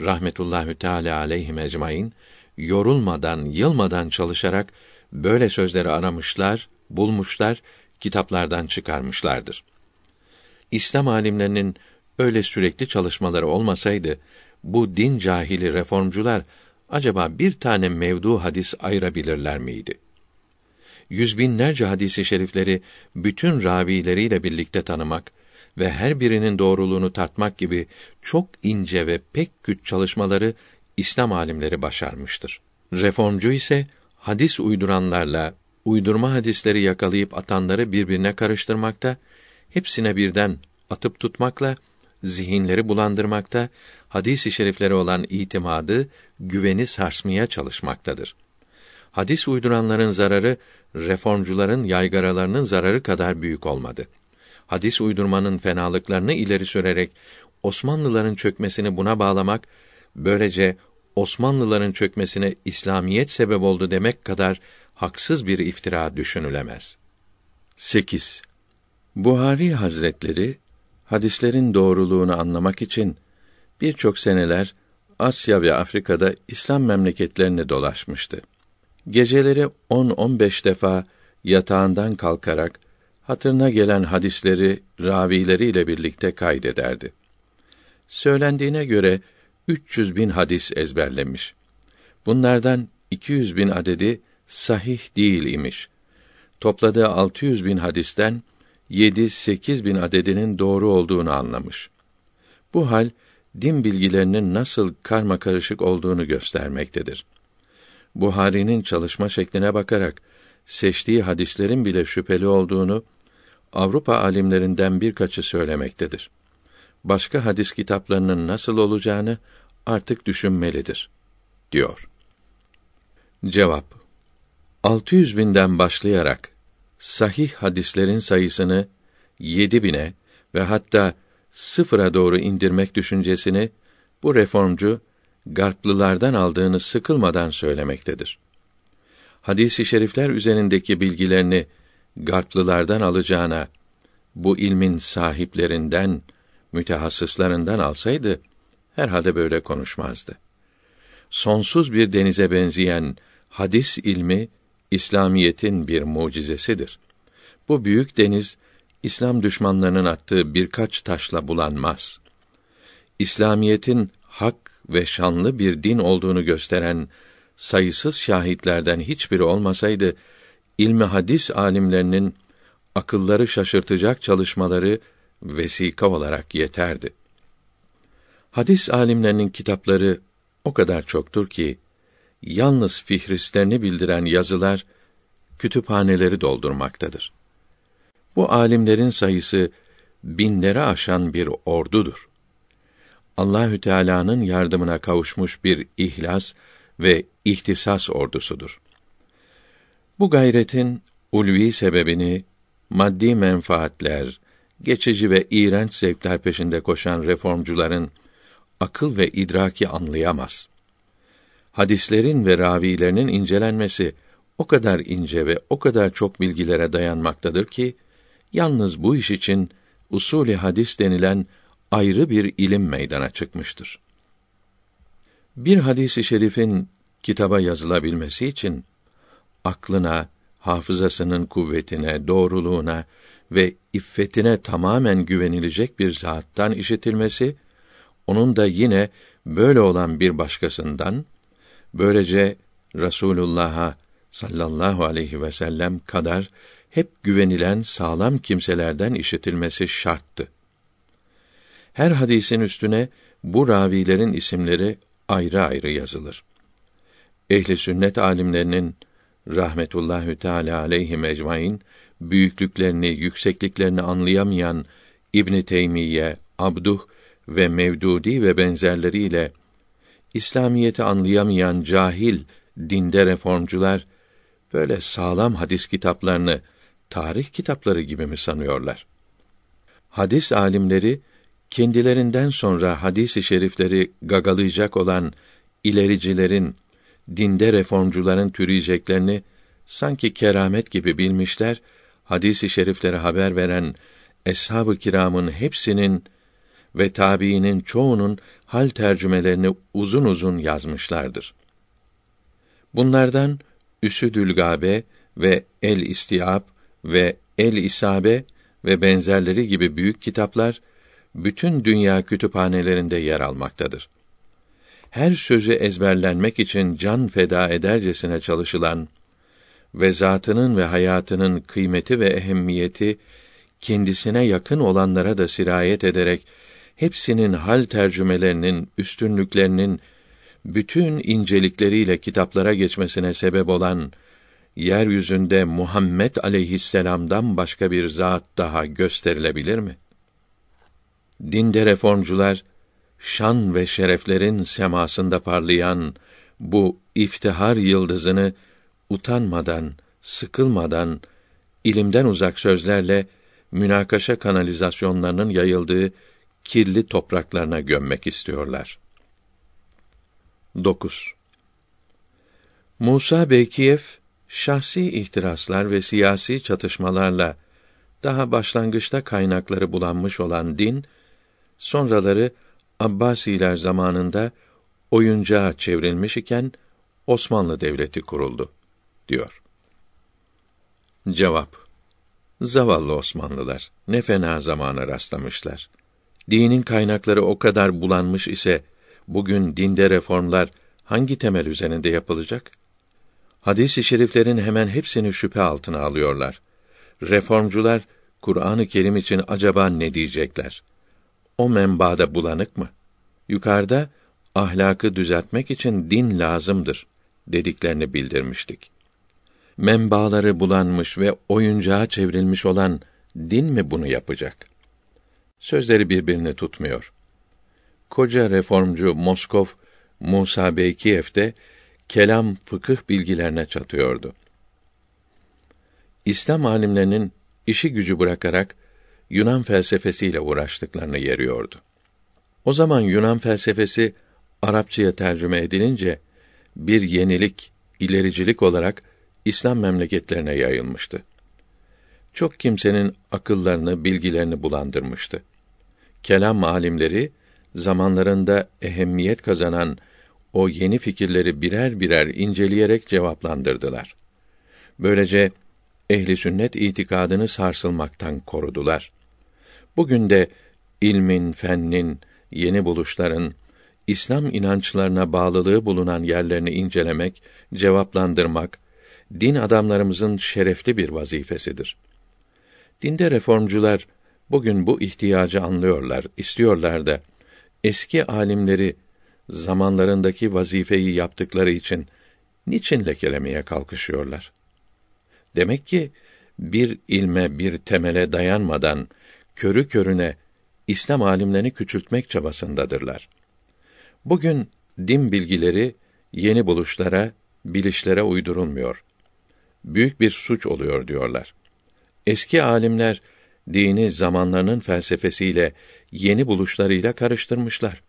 rahmetullahü teala aleyhi ecmaîn yorulmadan, yılmadan çalışarak böyle sözleri aramışlar, bulmuşlar, kitaplardan çıkarmışlardır. İslam alimlerinin öyle sürekli çalışmaları olmasaydı bu din cahili reformcular acaba bir tane mevdu hadis ayırabilirler miydi? Yüz binlerce hadisi şerifleri bütün ravileriyle birlikte tanımak ve her birinin doğruluğunu tartmak gibi çok ince ve pek güç çalışmaları İslam alimleri başarmıştır. Reformcu ise hadis uyduranlarla uydurma hadisleri yakalayıp atanları birbirine karıştırmakta, hepsine birden atıp tutmakla zihinleri bulandırmakta, hadis-i şeriflere olan itimadı, güveni sarsmaya çalışmaktadır. Hadis uyduranların zararı reformcuların yaygaralarının zararı kadar büyük olmadı. Hadis uydurmanın fenalıklarını ileri sürerek Osmanlıların çökmesini buna bağlamak, böylece Osmanlıların çökmesine İslamiyet sebep oldu demek kadar haksız bir iftira düşünülemez. 8. Buhari Hazretleri hadislerin doğruluğunu anlamak için birçok seneler Asya ve Afrika'da İslam memleketlerini dolaşmıştı. Geceleri 10-15 defa yatağından kalkarak hatırına gelen hadisleri ravileriyle birlikte kaydederdi. Söylendiğine göre 300 bin hadis ezberlemiş. Bunlardan 200 bin adedi sahih değil imiş. Topladığı 600 bin hadisten 7-8 bin adedinin doğru olduğunu anlamış. Bu hal din bilgilerinin nasıl karma karışık olduğunu göstermektedir. Buhari'nin çalışma şekline bakarak seçtiği hadislerin bile şüpheli olduğunu Avrupa alimlerinden birkaçı söylemektedir. Başka hadis kitaplarının nasıl olacağını artık düşünmelidir. diyor. Cevap 600 binden başlayarak sahih hadislerin sayısını 7 bine ve hatta sıfıra doğru indirmek düşüncesini bu reformcu garplılardan aldığını sıkılmadan söylemektedir. Hadis-i şerifler üzerindeki bilgilerini garplılardan alacağına bu ilmin sahiplerinden, mütehassıslarından alsaydı herhalde böyle konuşmazdı. Sonsuz bir denize benzeyen hadis ilmi İslamiyetin bir mucizesidir. Bu büyük deniz İslam düşmanlarının attığı birkaç taşla bulanmaz. İslamiyetin hak ve şanlı bir din olduğunu gösteren sayısız şahitlerden hiçbiri olmasaydı ilmi hadis alimlerinin akılları şaşırtacak çalışmaları vesika olarak yeterdi. Hadis alimlerinin kitapları o kadar çoktur ki yalnız fihristlerini bildiren yazılar kütüphaneleri doldurmaktadır. Bu alimlerin sayısı binlere aşan bir ordudur. Allahü Teala'nın yardımına kavuşmuş bir ihlas ve ihtisas ordusudur. Bu gayretin ulvi sebebini maddi menfaatler, geçici ve iğrenç zevkler peşinde koşan reformcuların akıl ve idraki anlayamaz. Hadislerin ve ravilerinin incelenmesi o kadar ince ve o kadar çok bilgilere dayanmaktadır ki yalnız bu iş için usulü hadis denilen ayrı bir ilim meydana çıkmıştır. Bir hadisi şerifin kitaba yazılabilmesi için aklına, hafızasının kuvvetine, doğruluğuna ve iffetine tamamen güvenilecek bir zattan işitilmesi, onun da yine böyle olan bir başkasından, böylece Rasulullah'a sallallahu aleyhi ve sellem kadar hep güvenilen sağlam kimselerden işitilmesi şarttı. Her hadisin üstüne bu ravilerin isimleri ayrı ayrı yazılır. Ehli sünnet alimlerinin rahmetullahü teala aleyhi ecmaîn büyüklüklerini, yüksekliklerini anlayamayan İbn Teymiye, Abduh ve Mevdudi ve benzerleriyle İslamiyeti anlayamayan cahil dinde reformcular böyle sağlam hadis kitaplarını tarih kitapları gibi mi sanıyorlar? Hadis alimleri kendilerinden sonra hadis-i şerifleri gagalayacak olan ilericilerin, dinde reformcuların türeyeceklerini sanki keramet gibi bilmişler, hadis-i şeriflere haber veren eshab-ı kiramın hepsinin ve tabiinin çoğunun hal tercümelerini uzun uzun yazmışlardır. Bunlardan Üsüdül Gabe ve El İstiab ve El İsabe ve benzerleri gibi büyük kitaplar bütün dünya kütüphanelerinde yer almaktadır. Her sözü ezberlenmek için can feda edercesine çalışılan ve zatının ve hayatının kıymeti ve ehemmiyeti kendisine yakın olanlara da sirayet ederek hepsinin hal tercümelerinin üstünlüklerinin bütün incelikleriyle kitaplara geçmesine sebep olan yeryüzünde Muhammed aleyhisselam'dan başka bir zat daha gösterilebilir mi? Dinde reformcular şan ve şereflerin semasında parlayan bu iftihar yıldızını utanmadan, sıkılmadan ilimden uzak sözlerle münakaşa kanalizasyonlarının yayıldığı kirli topraklarına gömmek istiyorlar. 9. Musa Bekiyev şahsi ihtiraslar ve siyasi çatışmalarla daha başlangıçta kaynakları bulanmış olan din sonraları Abbasiler zamanında oyuncağa çevrilmiş iken Osmanlı Devleti kuruldu diyor. Cevap Zavallı Osmanlılar ne fena zamana rastlamışlar. Dinin kaynakları o kadar bulanmış ise bugün dinde reformlar hangi temel üzerinde yapılacak? Hadis-i şeriflerin hemen hepsini şüphe altına alıyorlar. Reformcular Kur'an-ı Kerim için acaba ne diyecekler? O menbaada bulanık mı? Yukarıda ahlakı düzeltmek için din lazımdır dediklerini bildirmiştik. Menbaaları bulanmış ve oyuncağa çevrilmiş olan din mi bunu yapacak? Sözleri birbirini tutmuyor. Koca reformcu Moskov Musa Beykiyev'de kelam fıkıh bilgilerine çatıyordu. İslam alimlerinin işi gücü bırakarak Yunan felsefesiyle uğraştıklarını yeriyordu. O zaman Yunan felsefesi Arapçaya tercüme edilince bir yenilik, ilericilik olarak İslam memleketlerine yayılmıştı. Çok kimsenin akıllarını, bilgilerini bulandırmıştı. Kelam alimleri zamanlarında ehemmiyet kazanan o yeni fikirleri birer birer inceleyerek cevaplandırdılar. Böylece ehli sünnet itikadını sarsılmaktan korudular. Bugün de ilmin, fennin, yeni buluşların İslam inançlarına bağlılığı bulunan yerlerini incelemek, cevaplandırmak din adamlarımızın şerefli bir vazifesidir. Dinde reformcular bugün bu ihtiyacı anlıyorlar, istiyorlar da eski alimleri zamanlarındaki vazifeyi yaptıkları için niçin lekelemeye kalkışıyorlar? Demek ki bir ilme, bir temele dayanmadan körü körüne İslam alimlerini küçültmek çabasındadırlar. Bugün din bilgileri yeni buluşlara, bilişlere uydurulmuyor. Büyük bir suç oluyor diyorlar. Eski alimler dini zamanlarının felsefesiyle, yeni buluşlarıyla karıştırmışlar.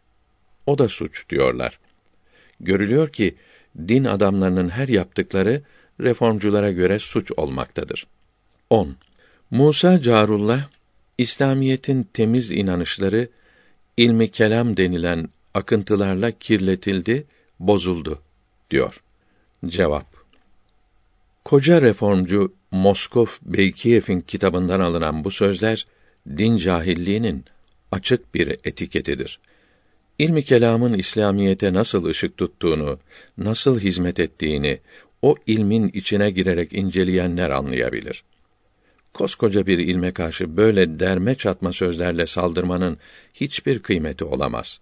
O da suç diyorlar. Görülüyor ki din adamlarının her yaptıkları reformculara göre suç olmaktadır. 10. Musa Carullah İslamiyetin temiz inanışları ilmi kelam denilen akıntılarla kirletildi, bozuldu diyor. Cevap Koca reformcu Moskov Beykiyev'in kitabından alınan bu sözler din cahilliğinin açık bir etiketidir. İlmi kelamın İslamiyete nasıl ışık tuttuğunu, nasıl hizmet ettiğini o ilmin içine girerek inceleyenler anlayabilir. Koskoca bir ilme karşı böyle derme çatma sözlerle saldırmanın hiçbir kıymeti olamaz.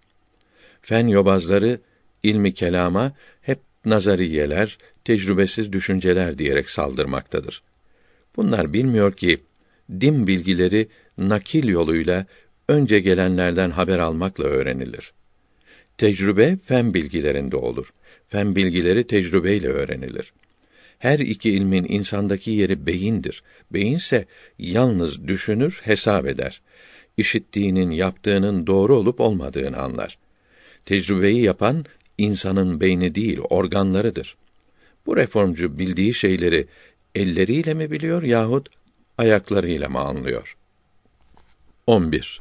Fen yobazları ilmi kelama hep nazariyeler, tecrübesiz düşünceler diyerek saldırmaktadır. Bunlar bilmiyor ki din bilgileri nakil yoluyla önce gelenlerden haber almakla öğrenilir. Tecrübe fen bilgilerinde olur. Fen bilgileri tecrübeyle öğrenilir. Her iki ilmin insandaki yeri beyindir. Beyinse yalnız düşünür, hesap eder. İşittiğinin, yaptığının doğru olup olmadığını anlar. Tecrübeyi yapan insanın beyni değil, organlarıdır. Bu reformcu bildiği şeyleri elleriyle mi biliyor yahut ayaklarıyla mı anlıyor? 11.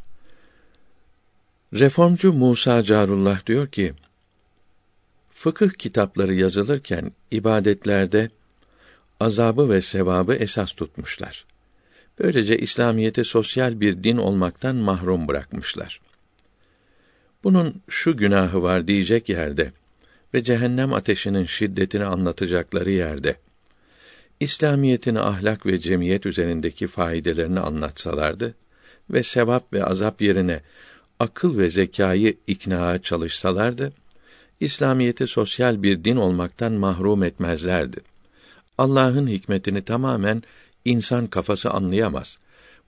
Reformcu Musa Carullah diyor ki, fıkıh kitapları yazılırken ibadetlerde azabı ve sevabı esas tutmuşlar. Böylece İslamiyeti sosyal bir din olmaktan mahrum bırakmışlar. Bunun şu günahı var diyecek yerde ve cehennem ateşinin şiddetini anlatacakları yerde İslamiyetin ahlak ve cemiyet üzerindeki faydalarını anlatsalardı ve sevap ve azap yerine akıl ve zekayı iknaa çalışsalardı, İslamiyeti sosyal bir din olmaktan mahrum etmezlerdi. Allah'ın hikmetini tamamen insan kafası anlayamaz.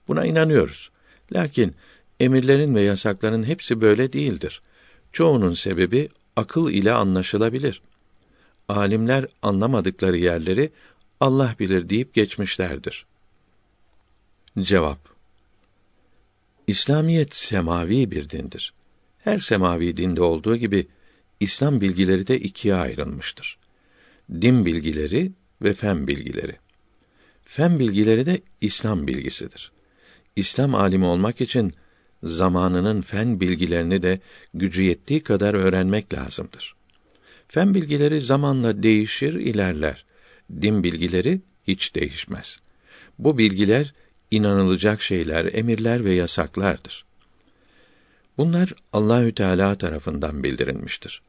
Buna inanıyoruz. Lakin emirlerin ve yasakların hepsi böyle değildir. Çoğunun sebebi akıl ile anlaşılabilir. Alimler anlamadıkları yerleri Allah bilir deyip geçmişlerdir. Cevap İslamiyet semavi bir dindir. Her semavi dinde olduğu gibi İslam bilgileri de ikiye ayrılmıştır. Din bilgileri ve fen bilgileri. Fen bilgileri de İslam bilgisidir. İslam alimi olmak için zamanının fen bilgilerini de gücü yettiği kadar öğrenmek lazımdır. Fen bilgileri zamanla değişir, ilerler. Din bilgileri hiç değişmez. Bu bilgiler inanılacak şeyler, emirler ve yasaklardır. Bunlar Allahü Teala tarafından bildirilmiştir.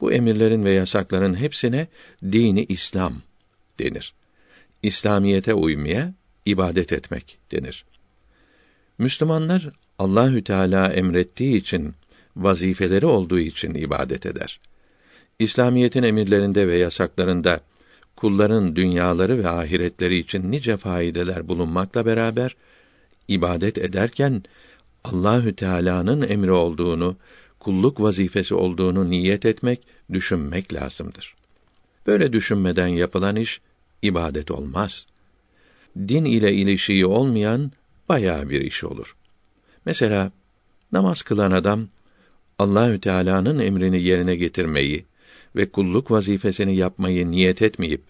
Bu emirlerin ve yasakların hepsine dini İslam denir. İslamiyete uymaya ibadet etmek denir. Müslümanlar Allahü Teala emrettiği için, vazifeleri olduğu için ibadet eder. İslamiyetin emirlerinde ve yasaklarında kulların dünyaları ve ahiretleri için nice faydeler bulunmakla beraber ibadet ederken Allahü Teala'nın emri olduğunu, kulluk vazifesi olduğunu niyet etmek düşünmek lazımdır. Böyle düşünmeden yapılan iş ibadet olmaz. Din ile ilişiği olmayan bayağı bir iş olur. Mesela namaz kılan adam Allahü Teala'nın emrini yerine getirmeyi ve kulluk vazifesini yapmayı niyet etmeyip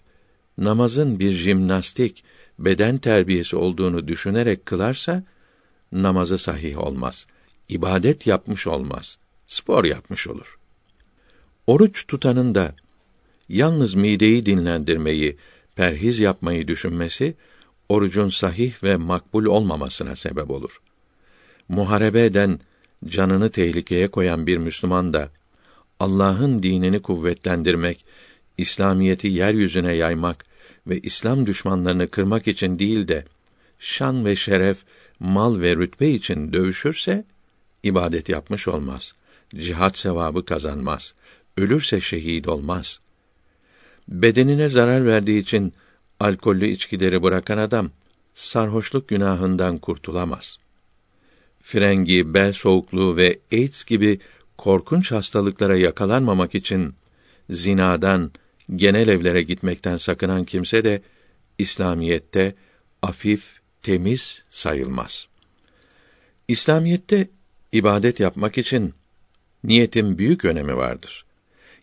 namazın bir jimnastik, beden terbiyesi olduğunu düşünerek kılarsa namazı sahih olmaz. İbadet yapmış olmaz. Spor yapmış olur. Oruç tutanın da yalnız mideyi dinlendirmeyi, perhiz yapmayı düşünmesi orucun sahih ve makbul olmamasına sebep olur. Muharebe eden, canını tehlikeye koyan bir Müslüman da Allah'ın dinini kuvvetlendirmek, İslamiyeti yeryüzüne yaymak ve İslam düşmanlarını kırmak için değil de şan ve şeref, mal ve rütbe için dövüşürse ibadet yapmış olmaz. Cihat sevabı kazanmaz. Ölürse şehit olmaz. Bedenine zarar verdiği için alkollü içkileri bırakan adam sarhoşluk günahından kurtulamaz. Frengi, bel soğukluğu ve AIDS gibi korkunç hastalıklara yakalanmamak için zinadan, genel evlere gitmekten sakınan kimse de İslamiyette afif, temiz sayılmaz. İslamiyette ibadet yapmak için niyetin büyük önemi vardır.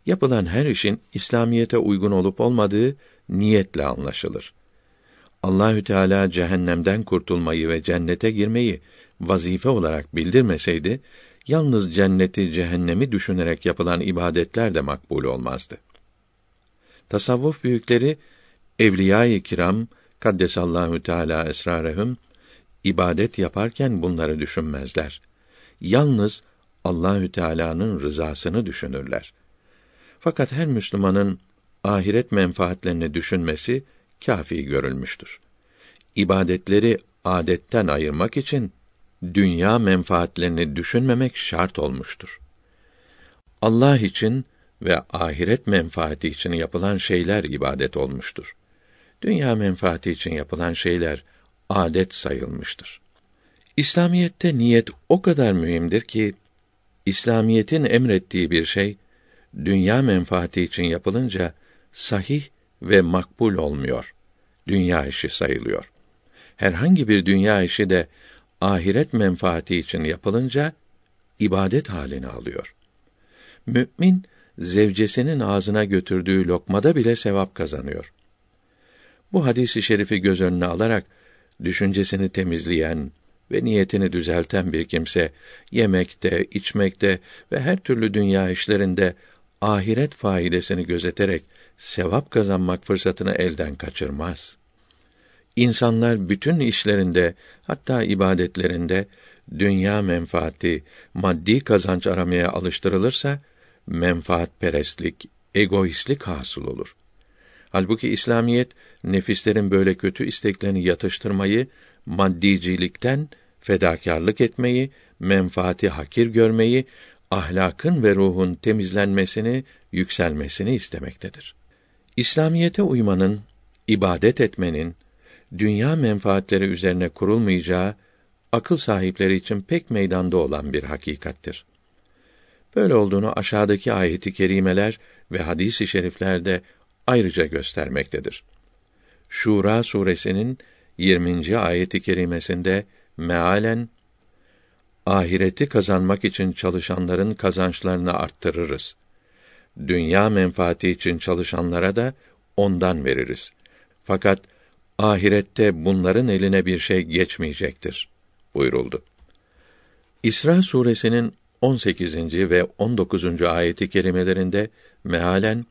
Yapılan her işin İslamiyete uygun olup olmadığı niyetle anlaşılır. Allahü Teala cehennemden kurtulmayı ve cennete girmeyi vazife olarak bildirmeseydi, yalnız cenneti, cehennemi düşünerek yapılan ibadetler de makbul olmazdı. Tasavvuf büyükleri evliya-i kiram kaddesallahu teala esrarehum ibadet yaparken bunları düşünmezler. Yalnız Allahü Teala'nın rızasını düşünürler. Fakat her Müslümanın ahiret menfaatlerini düşünmesi kafi görülmüştür. İbadetleri adetten ayırmak için dünya menfaatlerini düşünmemek şart olmuştur. Allah için ve ahiret menfaati için yapılan şeyler ibadet olmuştur. Dünya menfaati için yapılan şeyler adet sayılmıştır. İslamiyette niyet o kadar mühimdir ki İslamiyetin emrettiği bir şey dünya menfaati için yapılınca sahih ve makbul olmuyor. Dünya işi sayılıyor. Herhangi bir dünya işi de ahiret menfaati için yapılınca ibadet halini alıyor. Mümin zevcesinin ağzına götürdüğü lokmada bile sevap kazanıyor. Bu hadisi şerifi göz önüne alarak düşüncesini temizleyen ve niyetini düzelten bir kimse yemekte, içmekte ve her türlü dünya işlerinde ahiret faidesini gözeterek sevap kazanmak fırsatını elden kaçırmaz. İnsanlar bütün işlerinde, hatta ibadetlerinde dünya menfaati, maddi kazanç aramaya alıştırılırsa menfaatperestlik, egoistlik hasıl olur. Halbuki İslamiyet nefislerin böyle kötü isteklerini yatıştırmayı, maddicilikten fedakarlık etmeyi, menfaati hakir görmeyi, ahlakın ve ruhun temizlenmesini, yükselmesini istemektedir. İslamiyete uymanın, ibadet etmenin, dünya menfaatleri üzerine kurulmayacağı, akıl sahipleri için pek meydanda olan bir hakikattir. Böyle olduğunu aşağıdaki ayeti kerimeler ve hadis-i şeriflerde ayrıca göstermektedir. Şura suresinin 20. ayeti kerimesinde mealen ahireti kazanmak için çalışanların kazançlarını arttırırız. Dünya menfaati için çalışanlara da ondan veririz. Fakat ahirette bunların eline bir şey geçmeyecektir buyuruldu. İsra suresinin 18. ve 19. ayeti kerimelerinde mealen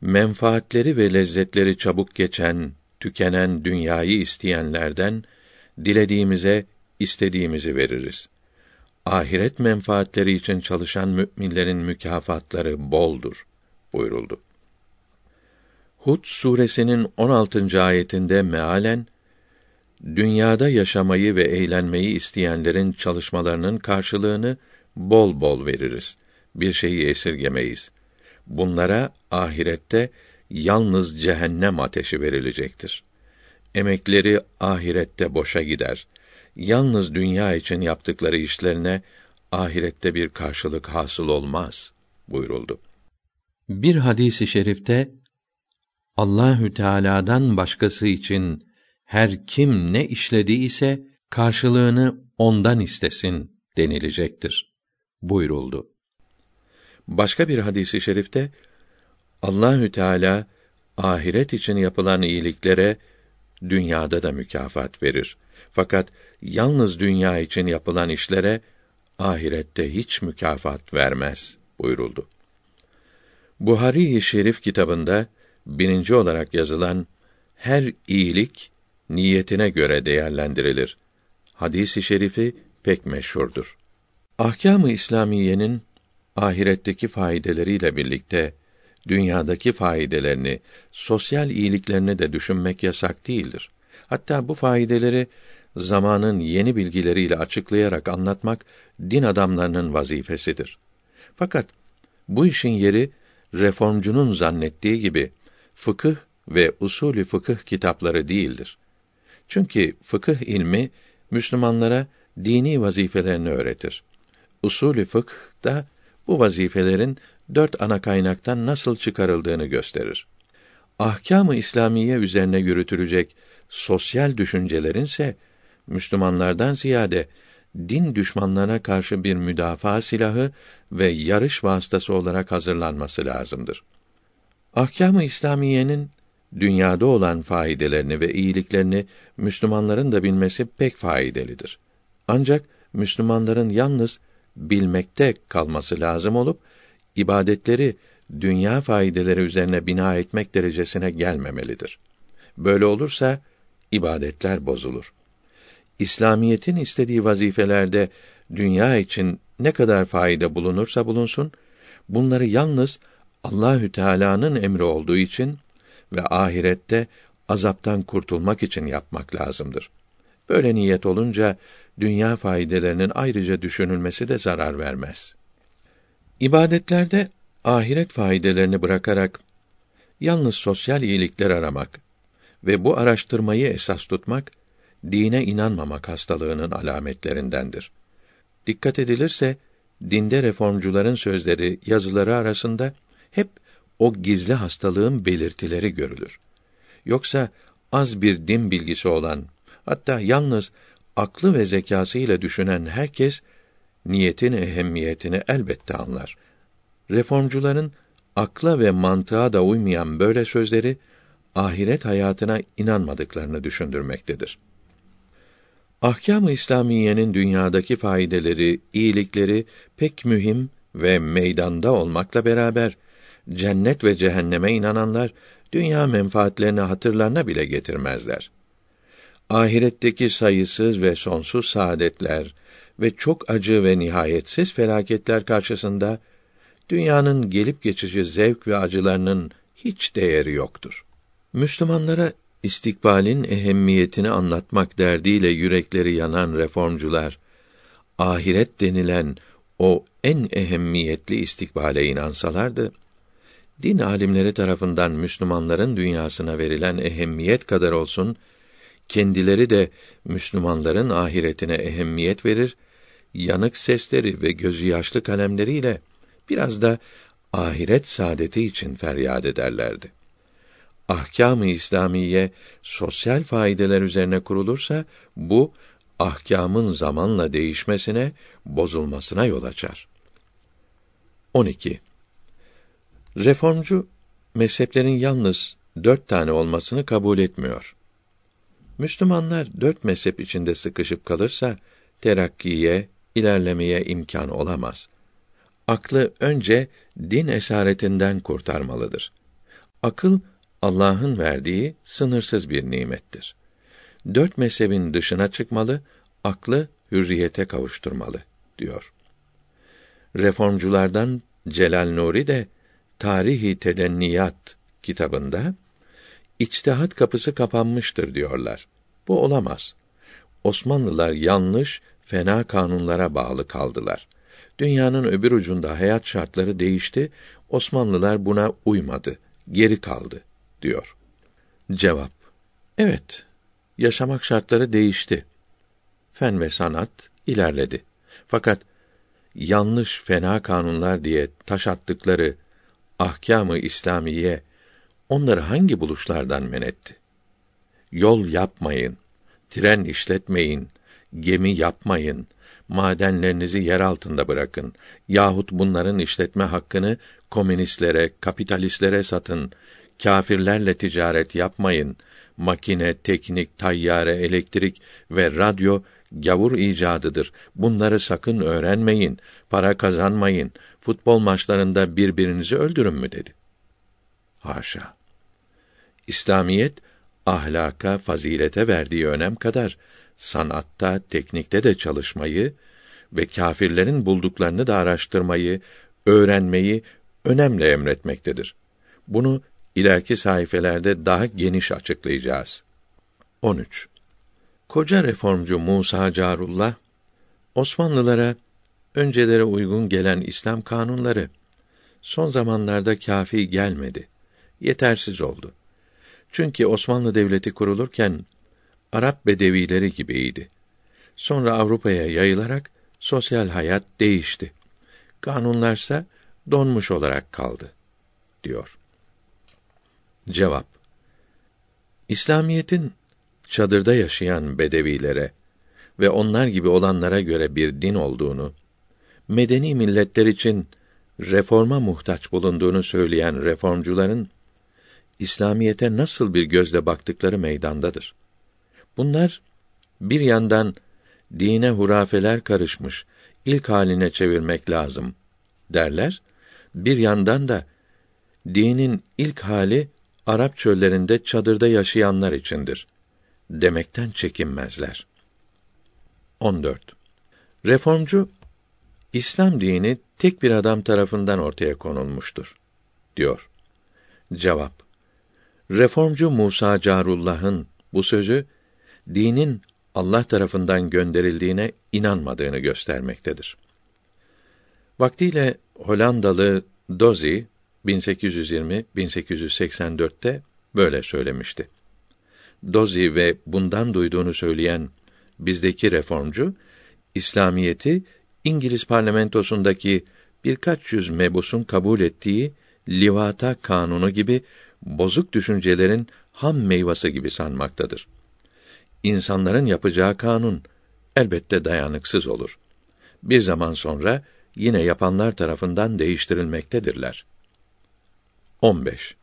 menfaatleri ve lezzetleri çabuk geçen, tükenen dünyayı isteyenlerden dilediğimize istediğimizi veririz. Ahiret menfaatleri için çalışan müminlerin mükafatları boldur buyuruldu. Hud suresinin 16. ayetinde mealen dünyada yaşamayı ve eğlenmeyi isteyenlerin çalışmalarının karşılığını bol bol veririz. Bir şeyi esirgemeyiz. Bunlara ahirette yalnız cehennem ateşi verilecektir. Emekleri ahirette boşa gider. Yalnız dünya için yaptıkları işlerine ahirette bir karşılık hasıl olmaz buyuruldu. Bir hadisi şerifte Allahü Teala'dan başkası için her kim ne işlediyse karşılığını ondan istesin denilecektir buyuruldu. Başka bir hadisi şerifte Allahü Teala ahiret için yapılan iyiliklere dünyada da mükafat verir. Fakat yalnız dünya için yapılan işlere ahirette hiç mükafat vermez buyuruldu. Buhari-i Şerif kitabında bininci olarak yazılan her iyilik niyetine göre değerlendirilir. Hadisi şerifi pek meşhurdur. Ahkâm-ı İslamiyenin ahiretteki faydeleriyle birlikte dünyadaki faydelerini, sosyal iyiliklerini de düşünmek yasak değildir. Hatta bu faydeleri zamanın yeni bilgileriyle açıklayarak anlatmak din adamlarının vazifesidir. Fakat bu işin yeri reformcunun zannettiği gibi fıkıh ve usulü fıkıh kitapları değildir. Çünkü fıkıh ilmi Müslümanlara dini vazifelerini öğretir. Usulü fıkh da bu vazifelerin dört ana kaynaktan nasıl çıkarıldığını gösterir. Ahkâm-ı İslamiye üzerine yürütülecek sosyal düşüncelerin ise Müslümanlardan ziyade din düşmanlarına karşı bir müdafaa silahı ve yarış vasıtası olarak hazırlanması lazımdır. Ahkâm-ı İslamiyenin dünyada olan faydelerini ve iyiliklerini Müslümanların da bilmesi pek faydalıdır. Ancak Müslümanların yalnız bilmekte kalması lazım olup ibadetleri dünya faydeleri üzerine bina etmek derecesine gelmemelidir. Böyle olursa ibadetler bozulur. İslamiyetin istediği vazifelerde dünya için ne kadar fayda bulunursa bulunsun, bunları yalnız Allahü Teala'nın emri olduğu için ve ahirette azaptan kurtulmak için yapmak lazımdır. Böyle niyet olunca dünya faydelerinin ayrıca düşünülmesi de zarar vermez. İbadetlerde ahiret faydelerini bırakarak yalnız sosyal iyilikler aramak ve bu araştırmayı esas tutmak dine inanmamak hastalığının alametlerindendir. Dikkat edilirse dinde reformcuların sözleri, yazıları arasında hep o gizli hastalığın belirtileri görülür. Yoksa az bir din bilgisi olan, hatta yalnız aklı ve zekası ile düşünen herkes niyetin ehemmiyetini elbette anlar. Reformcuların akla ve mantığa da uymayan böyle sözleri ahiret hayatına inanmadıklarını düşündürmektedir. Ahkâm-ı İslamiyenin dünyadaki faydeleri, iyilikleri pek mühim ve meydanda olmakla beraber cennet ve cehenneme inananlar dünya menfaatlerini hatırlarına bile getirmezler. Ahiretteki sayısız ve sonsuz saadetler ve çok acı ve nihayetsiz felaketler karşısında dünyanın gelip geçici zevk ve acılarının hiç değeri yoktur. Müslümanlara istikbalin ehemmiyetini anlatmak derdiyle yürekleri yanan reformcular ahiret denilen o en ehemmiyetli istikbale inansalardı din alimleri tarafından Müslümanların dünyasına verilen ehemmiyet kadar olsun kendileri de Müslümanların ahiretine ehemmiyet verir, yanık sesleri ve gözü yaşlı kalemleriyle biraz da ahiret saadeti için feryat ederlerdi. Ahkâm-ı İslamiye sosyal faydeler üzerine kurulursa bu ahkamın zamanla değişmesine, bozulmasına yol açar. 12. Reformcu mezheplerin yalnız dört tane olmasını kabul etmiyor. Müslümanlar dört mezhep içinde sıkışıp kalırsa terakkiye, ilerlemeye imkan olamaz. Aklı önce din esaretinden kurtarmalıdır. Akıl Allah'ın verdiği sınırsız bir nimettir. Dört mezhebin dışına çıkmalı, aklı hürriyete kavuşturmalı diyor. Reformculardan Celal Nuri de Tarihi Tedenniyat kitabında içtihat kapısı kapanmıştır diyorlar. Bu olamaz. Osmanlılar yanlış, fena kanunlara bağlı kaldılar. Dünyanın öbür ucunda hayat şartları değişti, Osmanlılar buna uymadı, geri kaldı diyor. Cevap: Evet, yaşamak şartları değişti. Fen ve sanat ilerledi. Fakat yanlış fena kanunlar diye taş attıkları ahkamı İslamiye onları hangi buluşlardan men etti? Yol yapmayın, tren işletmeyin, gemi yapmayın, madenlerinizi yer altında bırakın yahut bunların işletme hakkını komünistlere, kapitalistlere satın, kâfirlerle ticaret yapmayın, makine, teknik, tayyare, elektrik ve radyo gavur icadıdır. Bunları sakın öğrenmeyin, para kazanmayın, futbol maçlarında birbirinizi öldürün mü dedi. Haşa. İslamiyet ahlaka, fazilete verdiği önem kadar sanatta, teknikte de çalışmayı ve kâfirlerin bulduklarını da araştırmayı, öğrenmeyi önemli emretmektedir. Bunu ileriki sayfelerde daha geniş açıklayacağız. 13. Koca reformcu Musa Carullah Osmanlılara öncelere uygun gelen İslam kanunları son zamanlarda kafi gelmedi. Yetersiz oldu. Çünkü Osmanlı Devleti kurulurken Arap bedevileri gibiydi. Sonra Avrupa'ya yayılarak sosyal hayat değişti. Kanunlarsa donmuş olarak kaldı diyor. Cevap İslamiyetin çadırda yaşayan bedevilere ve onlar gibi olanlara göre bir din olduğunu, medeni milletler için reforma muhtaç bulunduğunu söyleyen reformcuların İslamiyete nasıl bir gözle baktıkları meydandadır. Bunlar bir yandan dine hurafeler karışmış, ilk haline çevirmek lazım derler. Bir yandan da dinin ilk hali Arap çöllerinde çadırda yaşayanlar içindir demekten çekinmezler. 14. Reformcu İslam dini tek bir adam tarafından ortaya konulmuştur diyor. Cevap Reformcu Musa Carullah'ın bu sözü dinin Allah tarafından gönderildiğine inanmadığını göstermektedir. Vaktiyle Hollandalı Dozy 1820-1884'te böyle söylemişti. Dozy ve bundan duyduğunu söyleyen bizdeki reformcu İslamiyeti İngiliz parlamentosundaki birkaç yüz mebusun kabul ettiği livata kanunu gibi bozuk düşüncelerin ham meyvası gibi sanmaktadır. İnsanların yapacağı kanun elbette dayanıksız olur. Bir zaman sonra yine yapanlar tarafından değiştirilmektedirler. 15.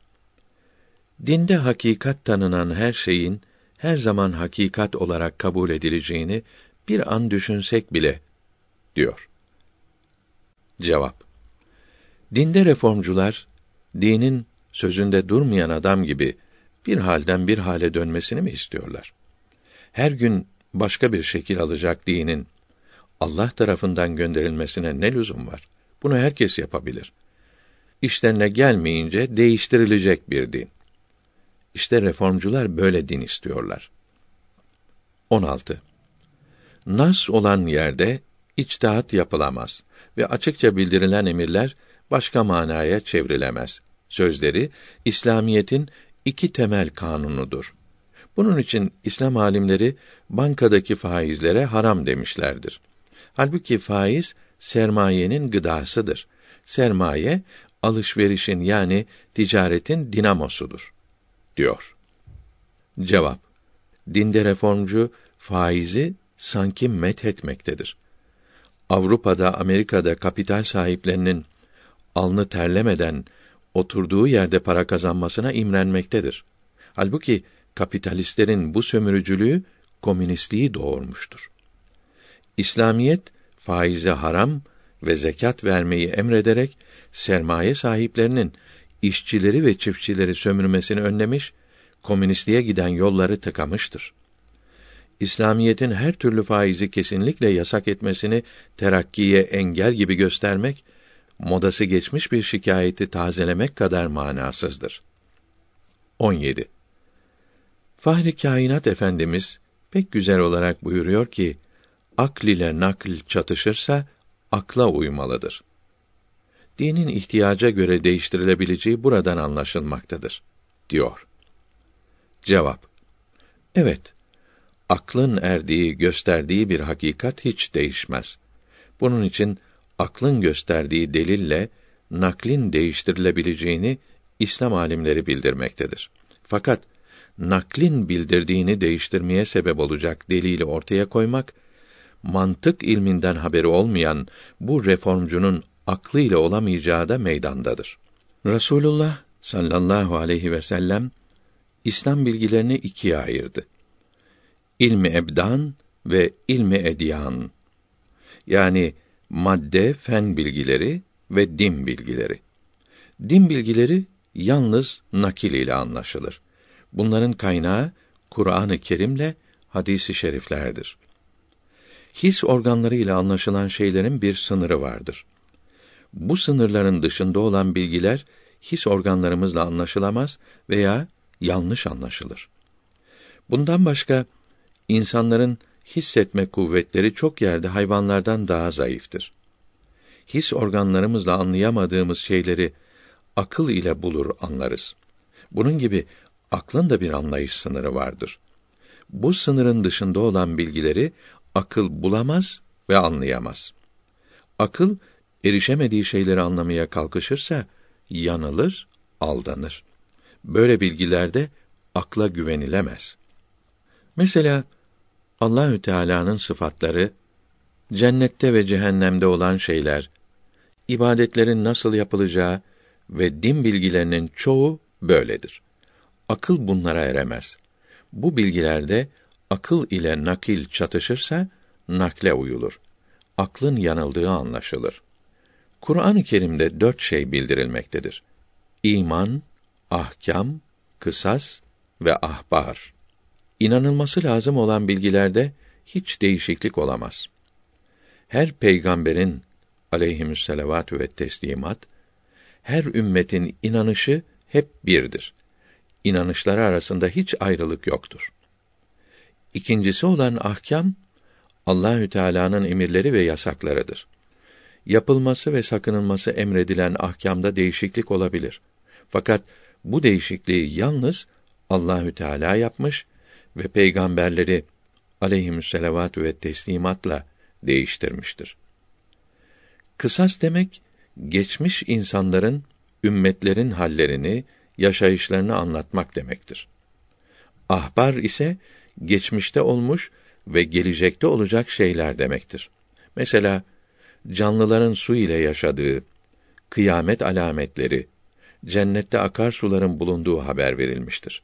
Dinde hakikat tanınan her şeyin her zaman hakikat olarak kabul edileceğini bir an düşünsek bile diyor. Cevap Dinde reformcular dinin sözünde durmayan adam gibi bir halden bir hale dönmesini mi istiyorlar? Her gün başka bir şekil alacak dinin Allah tarafından gönderilmesine ne lüzum var? Bunu herkes yapabilir. İşlerine gelmeyince değiştirilecek bir din. İşte reformcular böyle din istiyorlar. 16. Nas olan yerde içtihat yapılamaz ve açıkça bildirilen emirler başka manaya çevrilemez. Sözleri İslamiyetin iki temel kanunudur. Bunun için İslam alimleri bankadaki faizlere haram demişlerdir. Halbuki faiz sermayenin gıdasıdır. Sermaye alışverişin yani ticaretin dinamosudur diyor. Cevap Dinde reformcu faizi sanki met etmektedir. Avrupa'da, Amerika'da kapital sahiplerinin alnı terlemeden oturduğu yerde para kazanmasına imrenmektedir. Halbuki kapitalistlerin bu sömürücülüğü komünistliği doğurmuştur. İslamiyet faize haram ve zekat vermeyi emrederek sermaye sahiplerinin işçileri ve çiftçileri sömürmesini önlemiş, komünistliğe giden yolları tıkamıştır. İslamiyetin her türlü faizi kesinlikle yasak etmesini terakkiye engel gibi göstermek, modası geçmiş bir şikayeti tazelemek kadar manasızdır. 17. Fahri Kainat Efendimiz pek güzel olarak buyuruyor ki, akl ile nakl çatışırsa akla uymalıdır dinin ihtiyaca göre değiştirilebileceği buradan anlaşılmaktadır diyor. Cevap Evet, aklın erdiği, gösterdiği bir hakikat hiç değişmez. Bunun için aklın gösterdiği delille naklin değiştirilebileceğini İslam alimleri bildirmektedir. Fakat naklin bildirdiğini değiştirmeye sebep olacak delili ortaya koymak mantık ilminden haberi olmayan bu reformcunun aklı ile olamayacağı da meydandadır. Rasulullah sallallahu aleyhi ve sellem İslam bilgilerini ikiye ayırdı. İlmi ebdan ve ilmi edyan. Yani madde, fen bilgileri ve din bilgileri. Din bilgileri yalnız nakil ile anlaşılır. Bunların kaynağı Kur'an-ı Kerim'le hadisi şeriflerdir. His organları ile anlaşılan şeylerin bir sınırı vardır. Bu sınırların dışında olan bilgiler his organlarımızla anlaşılamaz veya yanlış anlaşılır. Bundan başka insanların hissetme kuvvetleri çok yerde hayvanlardan daha zayıftır. His organlarımızla anlayamadığımız şeyleri akıl ile bulur anlarız. Bunun gibi aklın da bir anlayış sınırı vardır. Bu sınırın dışında olan bilgileri akıl bulamaz ve anlayamaz. Akıl erişemediği şeyleri anlamaya kalkışırsa yanılır, aldanır. Böyle bilgilerde akla güvenilemez. Mesela Allahü Teala'nın sıfatları, cennette ve cehennemde olan şeyler, ibadetlerin nasıl yapılacağı ve din bilgilerinin çoğu böyledir. Akıl bunlara eremez. Bu bilgilerde akıl ile nakil çatışırsa nakle uyulur. Aklın yanıldığı anlaşılır. Kur'an-ı Kerim'de dört şey bildirilmektedir. İman, ahkam, kısas ve ahbar. İnanılması lazım olan bilgilerde hiç değişiklik olamaz. Her peygamberin aleyhimüsselavatü ve teslimat, her ümmetin inanışı hep birdir. İnanışları arasında hiç ayrılık yoktur. İkincisi olan ahkam, Allahü Teala'nın emirleri ve yasaklarıdır. Yapılması ve sakınılması emredilen ahkamda değişiklik olabilir. Fakat bu değişikliği yalnız Allahü Teala yapmış ve peygamberleri aleyhimüsselavatü ve teslimatla değiştirmiştir. Kısas demek geçmiş insanların ümmetlerin hallerini, yaşayışlarını anlatmak demektir. Ahbar ise geçmişte olmuş ve gelecekte olacak şeyler demektir. Mesela canlıların su ile yaşadığı, kıyamet alametleri, cennette akarsuların bulunduğu haber verilmiştir.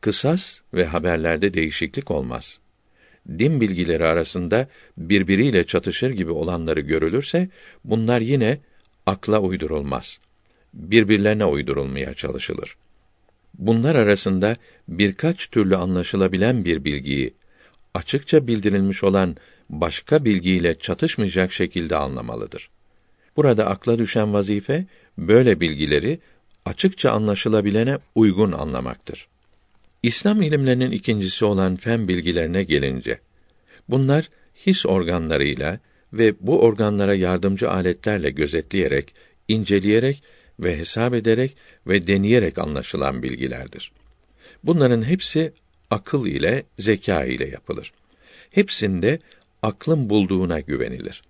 Kısas ve haberlerde değişiklik olmaz. Din bilgileri arasında birbiriyle çatışır gibi olanları görülürse bunlar yine akla uydurulmaz. Birbirlerine uydurulmaya çalışılır. Bunlar arasında birkaç türlü anlaşılabilen bir bilgiyi açıkça bildirilmiş olan başka bilgiyle çatışmayacak şekilde anlamalıdır. Burada akla düşen vazife böyle bilgileri açıkça anlaşılabilene uygun anlamaktır. İslam ilimlerinin ikincisi olan fen bilgilerine gelince, bunlar his organlarıyla ve bu organlara yardımcı aletlerle gözetleyerek, inceleyerek ve hesap ederek ve deneyerek anlaşılan bilgilerdir. Bunların hepsi akıl ile, zeka ile yapılır. Hepsinde aklın bulduğuna güvenilir.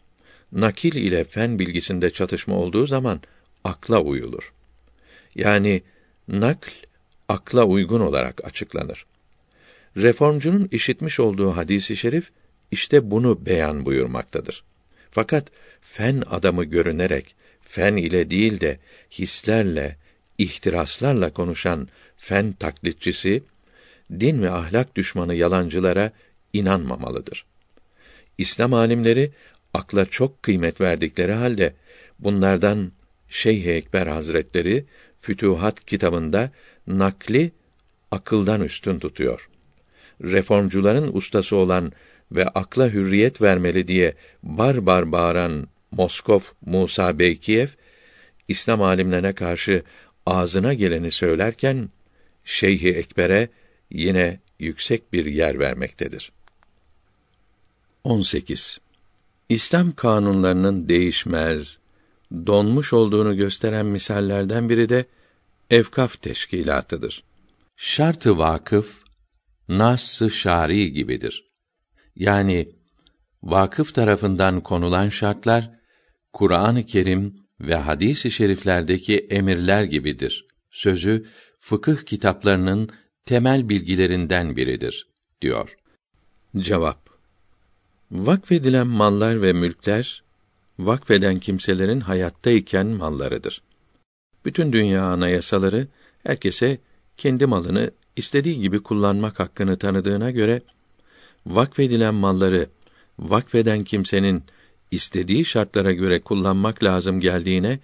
Nakil ile fen bilgisinde çatışma olduğu zaman akla uyulur. Yani nakl akla uygun olarak açıklanır. Reformcunun işitmiş olduğu hadisi şerif işte bunu beyan buyurmaktadır. Fakat fen adamı görünerek fen ile değil de hislerle, ihtiraslarla konuşan fen taklitçisi din ve ahlak düşmanı yalancılara inanmamalıdır. İslam alimleri akla çok kıymet verdikleri halde bunlardan Şeyh Ekber Hazretleri Fütuhat kitabında nakli akıldan üstün tutuyor. Reformcuların ustası olan ve akla hürriyet vermeli diye bar bar bağıran Moskov Musa Beykiyev İslam alimlerine karşı ağzına geleni söylerken Şeyh Ekber'e yine yüksek bir yer vermektedir. 18. İslam kanunlarının değişmez, donmuş olduğunu gösteren misallerden biri de evkaf teşkilatıdır. Şartı vakıf nas-ı şari gibidir. Yani vakıf tarafından konulan şartlar Kur'an-ı Kerim ve hadis-i şeriflerdeki emirler gibidir. Sözü fıkıh kitaplarının temel bilgilerinden biridir diyor. Cevap Vakfedilen mallar ve mülkler vakfeden kimselerin hayattayken mallarıdır. Bütün dünya anayasaları herkese kendi malını istediği gibi kullanmak hakkını tanıdığına göre vakfedilen malları vakfeden kimsenin istediği şartlara göre kullanmak lazım geldiğine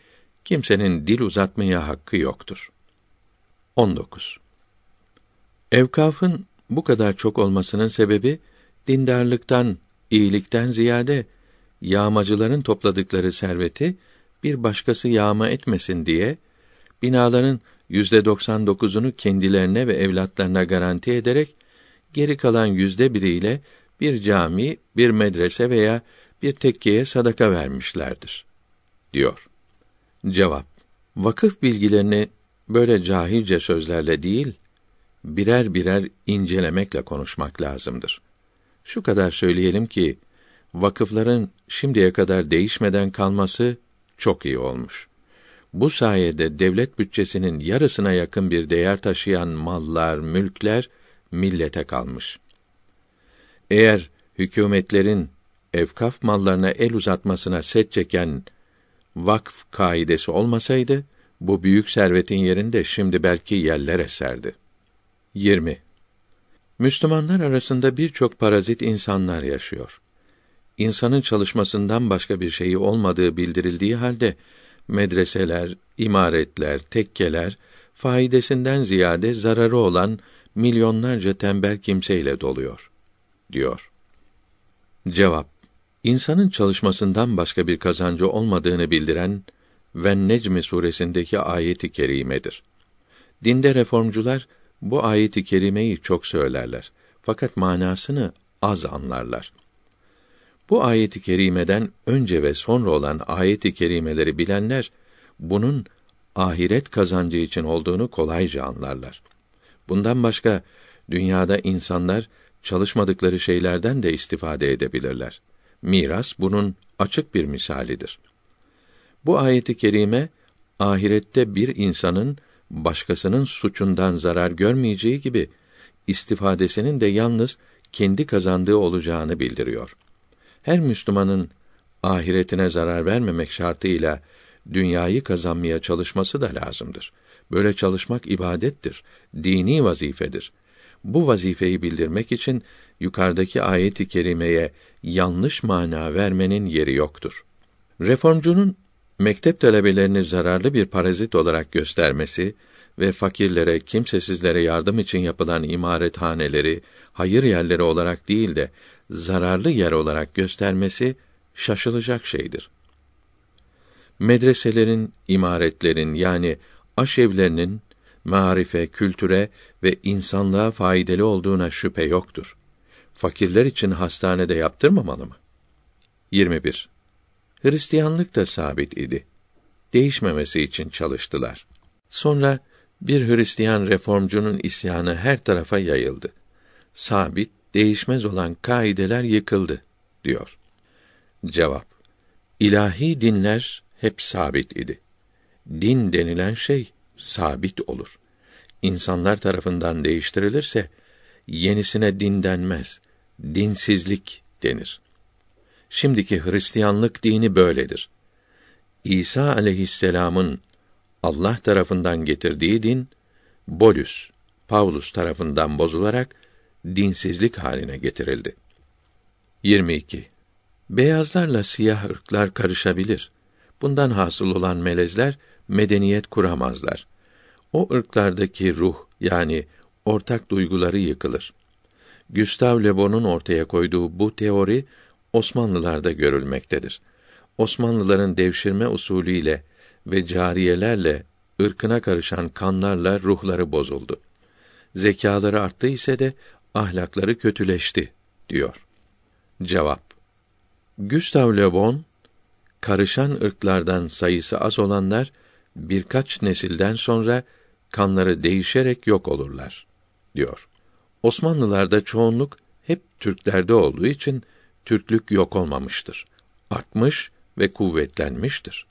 kimsenin dil uzatmaya hakkı yoktur. 19. Evkafın bu kadar çok olmasının sebebi dindarlıktan, iyilikten ziyade yağmacıların topladıkları serveti bir başkası yağma etmesin diye binaların yüzde 99'unu kendilerine ve evlatlarına garanti ederek geri kalan yüzde biriyle bir cami, bir medrese veya bir tekkeye sadaka vermişlerdir. diyor. Cevap: Vakıf bilgilerini böyle cahilce sözlerle değil, birer birer incelemekle konuşmak lazımdır. Şu kadar söyleyelim ki vakıfların şimdiye kadar değişmeden kalması çok iyi olmuş. Bu sayede devlet bütçesinin yarısına yakın bir değer taşıyan mallar, mülkler millete kalmış. Eğer hükümetlerin evkaf mallarına el uzatmasına set çeken vakf kaidesi olmasaydı, bu büyük servetin yerinde şimdi belki yerler eserdi. 20. Müslümanlar arasında birçok parazit insanlar yaşıyor. İnsanın çalışmasından başka bir şeyi olmadığı bildirildiği halde medreseler, imaretler, tekkeler faydasından ziyade zararı olan milyonlarca tembel kimseyle doluyor diyor. Cevap İnsanın çalışmasından başka bir kazancı olmadığını bildiren ve Necm suresindeki ayeti kerimedir. Dinde reformcular bu ayeti kerimeyi çok söylerler. Fakat manasını az anlarlar. Bu ayeti kerimeden önce ve sonra olan ayeti kerimeleri bilenler bunun ahiret kazancı için olduğunu kolayca anlarlar. Bundan başka dünyada insanlar çalışmadıkları şeylerden de istifade edebilirler. Miras bunun açık bir misalidir. Bu ayeti kerime ahirette bir insanın başkasının suçundan zarar görmeyeceği gibi istifadesinin de yalnız kendi kazandığı olacağını bildiriyor. Her Müslümanın ahiretine zarar vermemek şartıyla dünyayı kazanmaya çalışması da lazımdır. Böyle çalışmak ibadettir, dini vazifedir. Bu vazifeyi bildirmek için yukarıdaki ayet-i kerimeye yanlış mana vermenin yeri yoktur. Reformcunun mektep talebelerini zararlı bir parazit olarak göstermesi ve fakirlere, kimsesizlere yardım için yapılan imarethaneleri hayır yerleri olarak değil de zararlı yer olarak göstermesi şaşılacak şeydir. Medreselerin, imaretlerin yani aşevlerinin marife, kültüre ve insanlığa faydalı olduğuna şüphe yoktur. Fakirler için hastanede yaptırmamalı mı? 21. Hristiyanlık da sabit idi. Değişmemesi için çalıştılar. Sonra bir Hristiyan reformcunun isyanı her tarafa yayıldı. Sabit, değişmez olan kaideler yıkıldı diyor. Cevap: İlahi dinler hep sabit idi. Din denilen şey sabit olur. İnsanlar tarafından değiştirilirse yenisine din denmez. Dinsizlik denir. Şimdiki Hristiyanlık dini böyledir. İsa aleyhisselam'ın Allah tarafından getirdiği din Bolus, Paulus tarafından bozularak dinsizlik haline getirildi. 22. Beyazlarla siyah ırklar karışabilir. Bundan hasıl olan melezler medeniyet kuramazlar. O ırklardaki ruh yani ortak duyguları yıkılır. Gustave Le Bon'un ortaya koyduğu bu teori Osmanlılarda görülmektedir. Osmanlıların devşirme usulüyle ve cariyelerle ırkına karışan kanlarla ruhları bozuldu. Zekaları arttı ise de ahlakları kötüleşti diyor. Cevap Gustave Le Bon karışan ırklardan sayısı az olanlar birkaç nesilden sonra kanları değişerek yok olurlar diyor. Osmanlılarda çoğunluk hep Türklerde olduğu için Türklük yok olmamıştır. Artmış ve kuvvetlenmiştir.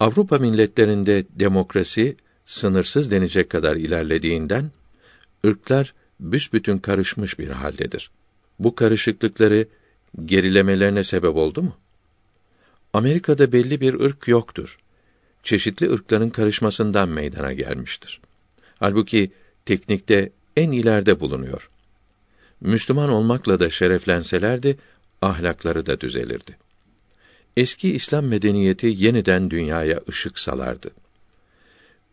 Avrupa milletlerinde demokrasi sınırsız denecek kadar ilerlediğinden ırklar büsbütün karışmış bir haldedir. Bu karışıklıkları gerilemelerine sebep oldu mu? Amerika'da belli bir ırk yoktur. Çeşitli ırkların karışmasından meydana gelmiştir. Halbuki teknikte en ileride bulunuyor. Müslüman olmakla da şereflenselerdi, ahlakları da düzelirdi. Eski İslam medeniyeti yeniden dünyaya ışık salardı.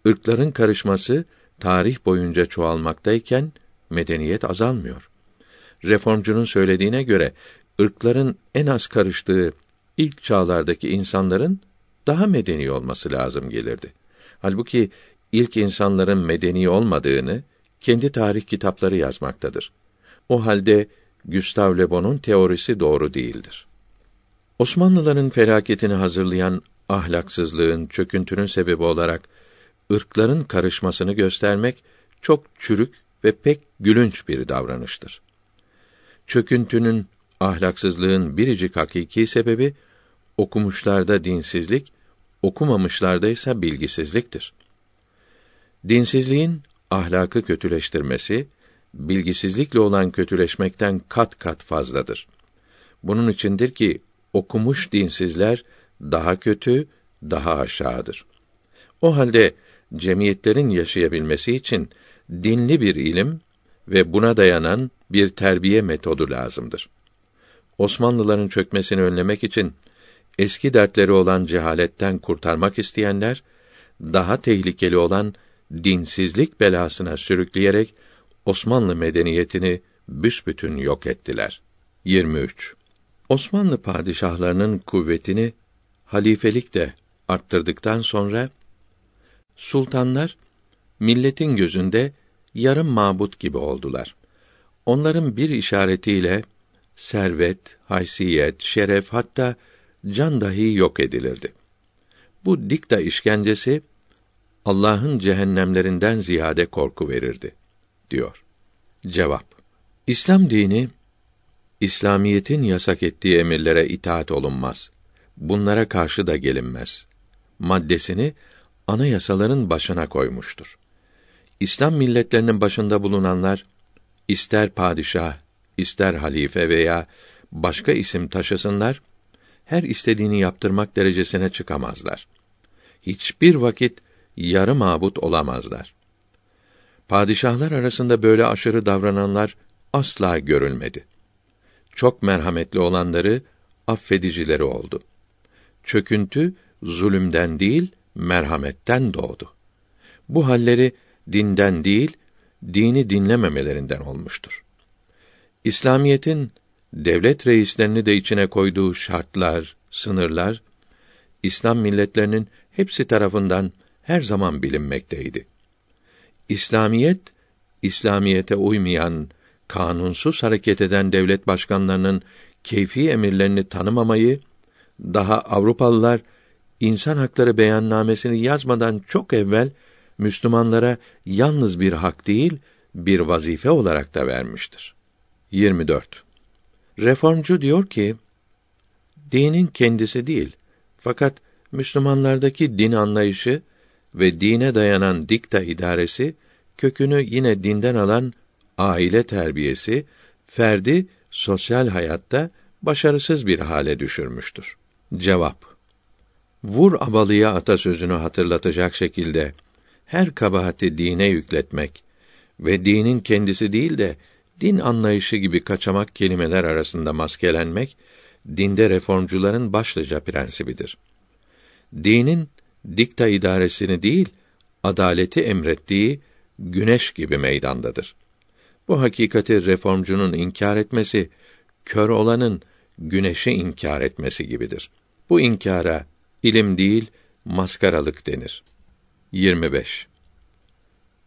Irkların karışması tarih boyunca çoğalmaktayken medeniyet azalmıyor. Reformcunun söylediğine göre ırkların en az karıştığı ilk çağlardaki insanların daha medeni olması lazım gelirdi. Halbuki ilk insanların medeni olmadığını kendi tarih kitapları yazmaktadır. O halde Gustave Le Bon'un teorisi doğru değildir. Osmanlıların felaketini hazırlayan ahlaksızlığın, çöküntünün sebebi olarak ırkların karışmasını göstermek çok çürük ve pek gülünç bir davranıştır. Çöküntünün, ahlaksızlığın biricik hakiki sebebi okumuşlarda dinsizlik, okumamışlarda ise bilgisizliktir. Dinsizliğin ahlakı kötüleştirmesi, bilgisizlikle olan kötüleşmekten kat kat fazladır. Bunun içindir ki okumuş dinsizler daha kötü, daha aşağıdır. O halde cemiyetlerin yaşayabilmesi için dinli bir ilim ve buna dayanan bir terbiye metodu lazımdır. Osmanlıların çökmesini önlemek için eski dertleri olan cehaletten kurtarmak isteyenler daha tehlikeli olan dinsizlik belasına sürükleyerek Osmanlı medeniyetini büsbütün yok ettiler. 23. Osmanlı padişahlarının kuvvetini halifelik de arttırdıktan sonra sultanlar milletin gözünde yarım mabut gibi oldular. Onların bir işaretiyle servet, haysiyet, şeref hatta can dahi yok edilirdi. Bu dikta işkencesi Allah'ın cehennemlerinden ziyade korku verirdi diyor. Cevap İslam dini İslamiyetin yasak ettiği emirlere itaat olunmaz. Bunlara karşı da gelinmez. Maddesini anayasaların başına koymuştur. İslam milletlerinin başında bulunanlar ister padişah, ister halife veya başka isim taşısınlar, her istediğini yaptırmak derecesine çıkamazlar. Hiçbir vakit yarı mabut olamazlar. Padişahlar arasında böyle aşırı davrananlar asla görülmedi. Çok merhametli olanları affedicileri oldu. Çöküntü zulümden değil, merhametten doğdu. Bu halleri dinden değil, dini dinlememelerinden olmuştur. İslamiyetin devlet reislerini de içine koyduğu şartlar, sınırlar İslam milletlerinin hepsi tarafından her zaman bilinmekteydi. İslamiyet İslamiyete uymayan, kanunsuz hareket eden devlet başkanlarının keyfi emirlerini tanımamayı daha Avrupalılar insan hakları beyannamesini yazmadan çok evvel Müslümanlara yalnız bir hak değil, bir vazife olarak da vermiştir. 24. Reformcu diyor ki, dinin kendisi değil, fakat Müslümanlardaki din anlayışı ve dine dayanan dikta idaresi kökünü yine dinden alan aile terbiyesi ferdi sosyal hayatta başarısız bir hale düşürmüştür. Cevap Vur abalıya atasözünü hatırlatacak şekilde her kabahati dine yükletmek ve dinin kendisi değil de din anlayışı gibi kaçamak kelimeler arasında maskelenmek dinde reformcuların başlıca prensibidir. Dinin dikta idaresini değil, adaleti emrettiği güneş gibi meydandadır. Bu hakikati reformcunun inkar etmesi kör olanın güneşi inkar etmesi gibidir. Bu inkara ilim değil, maskaralık denir. 25.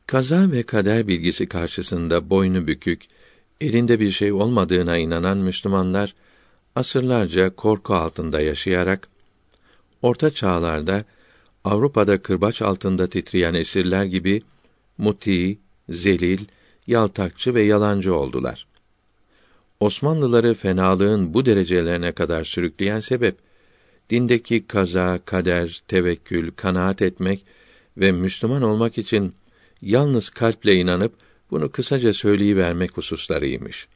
Kaza ve kader bilgisi karşısında boynu bükük, elinde bir şey olmadığına inanan Müslümanlar asırlarca korku altında yaşayarak orta çağlarda Avrupa'da kırbaç altında titreyen esirler gibi muti, zelil, yaltakçı ve yalancı oldular. Osmanlıları fenalığın bu derecelerine kadar sürükleyen sebep dindeki kaza, kader, tevekkül, kanaat etmek ve Müslüman olmak için yalnız kalple inanıp bunu kısaca söyleyivermek hususlarıymış.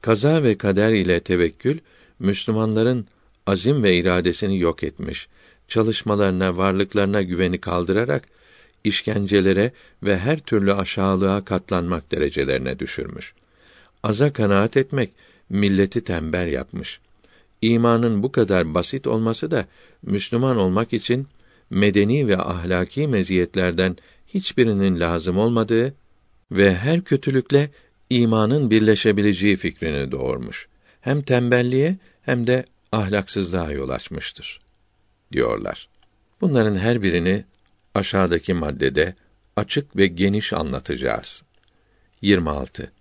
Kaza ve kader ile tevekkül Müslümanların azim ve iradesini yok etmiş, çalışmalarına, varlıklarına güveni kaldırarak işkencelere ve her türlü aşağılığa katlanmak derecelerine düşürmüş. Aza kanaat etmek milleti tembel yapmış. İmanın bu kadar basit olması da Müslüman olmak için medeni ve ahlaki meziyetlerden hiçbirinin lazım olmadığı ve her kötülükle imanın birleşebileceği fikrini doğurmuş. Hem tembelliğe hem de ahlaksızlığa yol açmıştır diyorlar. Bunların her birini aşağıdaki maddede açık ve geniş anlatacağız. 26.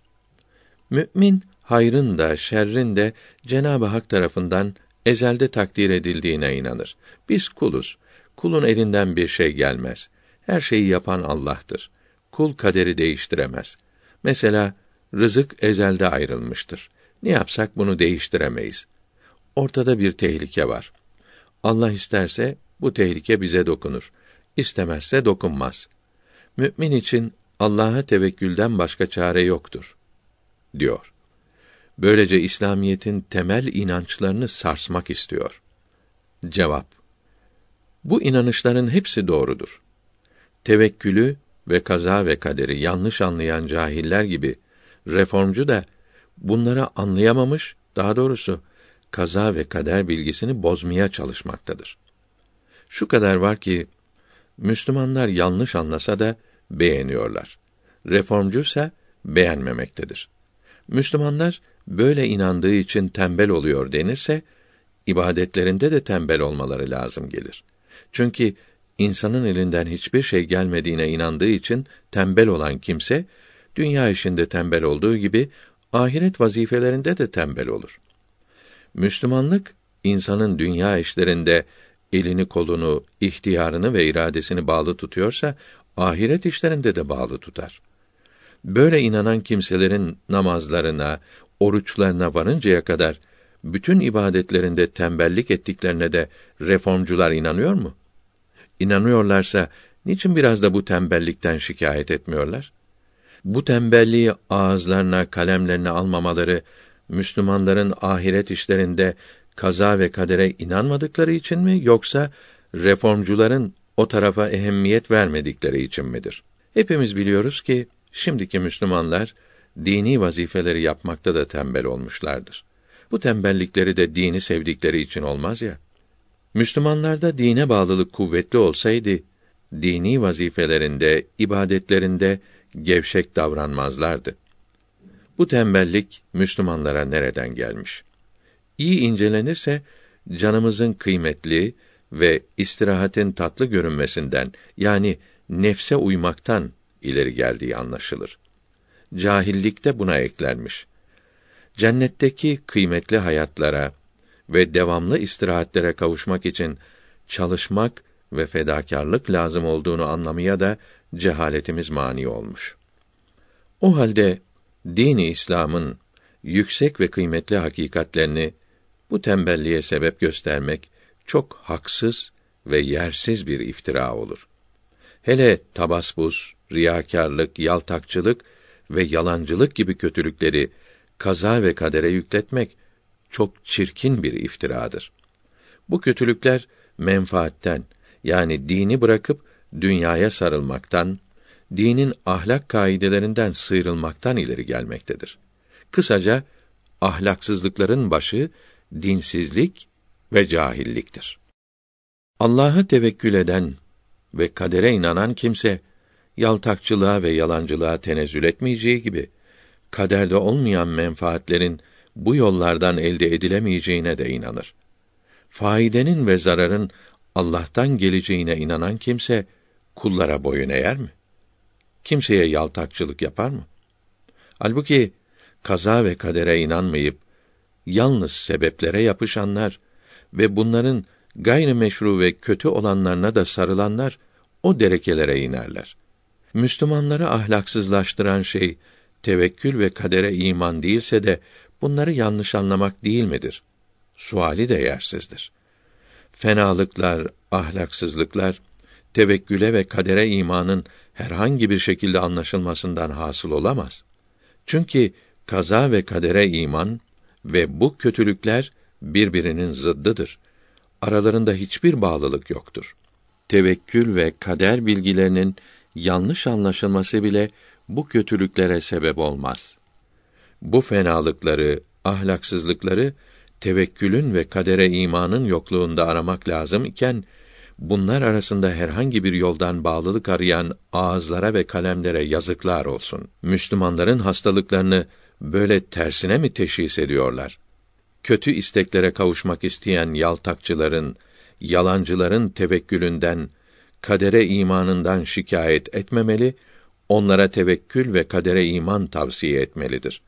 Mümin hayrın da şerrin de Cenabı Hak tarafından ezelde takdir edildiğine inanır. Biz kuluz. Kulun elinden bir şey gelmez. Her şeyi yapan Allah'tır. Kul kaderi değiştiremez. Mesela rızık ezelde ayrılmıştır. Ne yapsak bunu değiştiremeyiz. Ortada bir tehlike var. Allah isterse bu tehlike bize dokunur. İstemezse dokunmaz. Mümin için Allah'a tevekkülden başka çare yoktur diyor. Böylece İslamiyetin temel inançlarını sarsmak istiyor. Cevap Bu inanışların hepsi doğrudur. Tevekkülü ve kaza ve kaderi yanlış anlayan cahiller gibi reformcu da bunları anlayamamış, daha doğrusu kaza ve kader bilgisini bozmaya çalışmaktadır. Şu kadar var ki Müslümanlar yanlış anlasa da beğeniyorlar. Reformcu ise beğenmemektedir. Müslümanlar böyle inandığı için tembel oluyor denirse ibadetlerinde de tembel olmaları lazım gelir. Çünkü insanın elinden hiçbir şey gelmediğine inandığı için tembel olan kimse dünya işinde tembel olduğu gibi ahiret vazifelerinde de tembel olur. Müslümanlık insanın dünya işlerinde elini kolunu, ihtiyarını ve iradesini bağlı tutuyorsa ahiret işlerinde de bağlı tutar. Böyle inanan kimselerin namazlarına, oruçlarına varıncaya kadar bütün ibadetlerinde tembellik ettiklerine de reformcular inanıyor mu? İnanıyorlarsa niçin biraz da bu tembellikten şikayet etmiyorlar? Bu tembelliği ağızlarına, kalemlerine almamaları Müslümanların ahiret işlerinde kaza ve kadere inanmadıkları için mi yoksa reformcuların o tarafa ehemmiyet vermedikleri için midir? Hepimiz biliyoruz ki şimdiki Müslümanlar dini vazifeleri yapmakta da tembel olmuşlardır. Bu tembellikleri de dini sevdikleri için olmaz ya. Müslümanlarda dine bağlılık kuvvetli olsaydı dini vazifelerinde, ibadetlerinde gevşek davranmazlardı. Bu tembellik Müslümanlara nereden gelmiş? İyi incelenirse canımızın kıymetli ve istirahatin tatlı görünmesinden yani nefse uymaktan ileri geldiği anlaşılır. Cahillikte buna eklenmiş. Cennetteki kıymetli hayatlara ve devamlı istirahatlere kavuşmak için çalışmak ve fedakarlık lazım olduğunu anlamaya da cehaletimiz mani olmuş. O halde dini İslam'ın yüksek ve kıymetli hakikatlerini bu tembelliğe sebep göstermek çok haksız ve yersiz bir iftira olur. Hele tabasbus, riyakarlık, yaltakçılık ve yalancılık gibi kötülükleri kaza ve kadere yükletmek çok çirkin bir iftiradır. Bu kötülükler menfaatten yani dini bırakıp dünyaya sarılmaktan, dinin ahlak kaidelerinden sıyrılmaktan ileri gelmektedir. Kısaca ahlaksızlıkların başı dinsizlik ve cahilliktir. Allah'a tevekkül eden ve kadere inanan kimse yaltakçılığa ve yalancılığa tenezzül etmeyeceği gibi kaderde olmayan menfaatlerin bu yollardan elde edilemeyeceğine de inanır. Faidenin ve zararın Allah'tan geleceğine inanan kimse kullara boyun eğer mi? Kimseye yaltakçılık yapar mı? Halbuki kaza ve kadere inanmayıp yalnız sebeplere yapışanlar ve bunların gayri meşru ve kötü olanlarına da sarılanlar o derekelere inerler. Müslümanları ahlaksızlaştıran şey tevekkül ve kadere iman değilse de bunları yanlış anlamak değil midir? Suali de yersizdir. fenalıklar, ahlaksızlıklar tevekküle ve kadere imanın herhangi bir şekilde anlaşılmasından hasıl olamaz. Çünkü kaza ve kadere iman ve bu kötülükler birbirinin zıddıdır. Aralarında hiçbir bağlılık yoktur. Tevekkül ve kader bilgilerinin yanlış anlaşılması bile bu kötülüklere sebep olmaz. Bu fenalıkları, ahlaksızlıkları tevekkülün ve kadere imanın yokluğunda aramak lazım iken bunlar arasında herhangi bir yoldan bağlılık arayan ağızlara ve kalemlere yazıklar olsun. Müslümanların hastalıklarını böyle tersine mi teşhis ediyorlar? Kötü isteklere kavuşmak isteyen yaltakçıların, yalancıların tevekkülünden, kadere imanından şikayet etmemeli, onlara tevekkül ve kadere iman tavsiye etmelidir.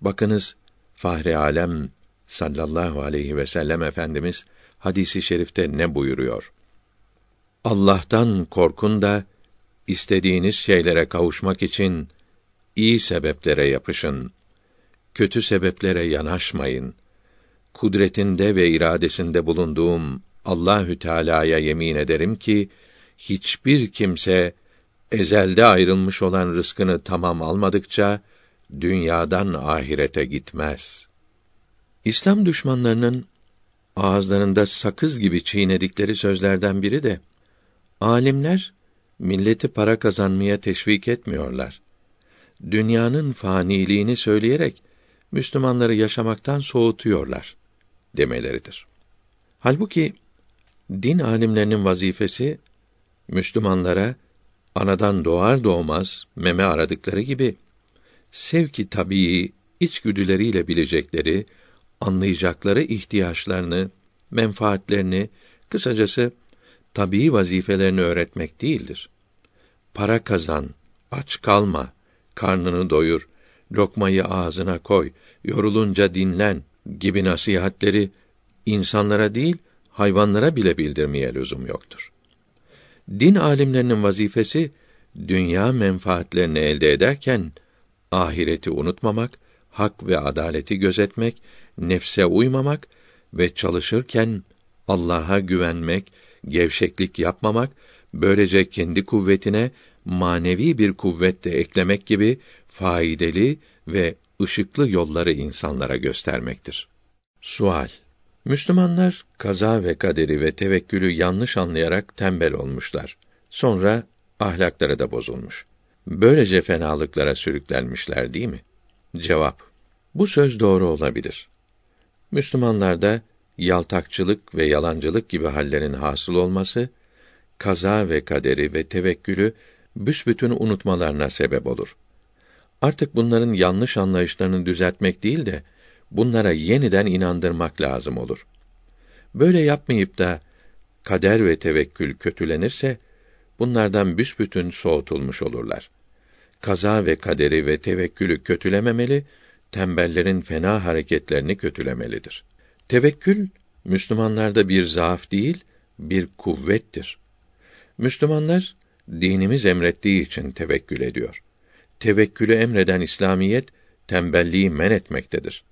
Bakınız Fahri Alem sallallahu aleyhi ve sellem efendimiz hadisi şerifte ne buyuruyor? Allah'tan korkun da istediğiniz şeylere kavuşmak için iyi sebeplere yapışın. Kötü sebeplere yanaşmayın. Kudretinde ve iradesinde bulunduğum Allahü Teala'ya yemin ederim ki hiçbir kimse ezelde ayrılmış olan rızkını tamam almadıkça dünyadan ahirete gitmez. İslam düşmanlarının ağızlarında sakız gibi çiğnedikleri sözlerden biri de alimler milleti para kazanmaya teşvik etmiyorlar. Dünyanın faniliğini söyleyerek Müslümanları yaşamaktan soğutuyorlar demeleridir. Halbuki din alimlerinin vazifesi Müslümanlara anadan doğar doğmaz meme aradıkları gibi sevki tabii içgüdüleriyle bilecekleri, anlayacakları ihtiyaçlarını, menfaatlerini, kısacası tabii vazifelerini öğretmek değildir. Para kazan, aç kalma, karnını doyur, lokmayı ağzına koy, yorulunca dinlen gibi nasihatleri insanlara değil, hayvanlara bile bildirmeye lüzum yoktur. Din alimlerinin vazifesi dünya menfaatlerini elde ederken ahireti unutmamak, hak ve adaleti gözetmek, nefse uymamak ve çalışırken Allah'a güvenmek, gevşeklik yapmamak, böylece kendi kuvvetine manevi bir kuvvet de eklemek gibi faydalı ve ışıklı yolları insanlara göstermektir. Sual Müslümanlar kaza ve kaderi ve tevekkülü yanlış anlayarak tembel olmuşlar. Sonra ahlakları da bozulmuş. Böylece fenalıklara sürüklenmişler değil mi? Cevap Bu söz doğru olabilir. Müslümanlarda yaltakçılık ve yalancılık gibi hallerin hasıl olması kaza ve kaderi ve tevekkülü büsbütün unutmalarına sebep olur. Artık bunların yanlış anlayışlarını düzeltmek değil de bunlara yeniden inandırmak lazım olur. Böyle yapmayıp da kader ve tevekkül kötülenirse bunlardan büsbütün soğutulmuş olurlar. Kaza ve kaderi ve tevekkülü kötülememeli, tembellerin fena hareketlerini kötülemelidir. Tevekkül Müslümanlarda bir zaaf değil, bir kuvvettir. Müslümanlar dinimiz emrettiği için tevekkül ediyor. Tevekkülü emreden İslamiyet tembelliği men etmektedir.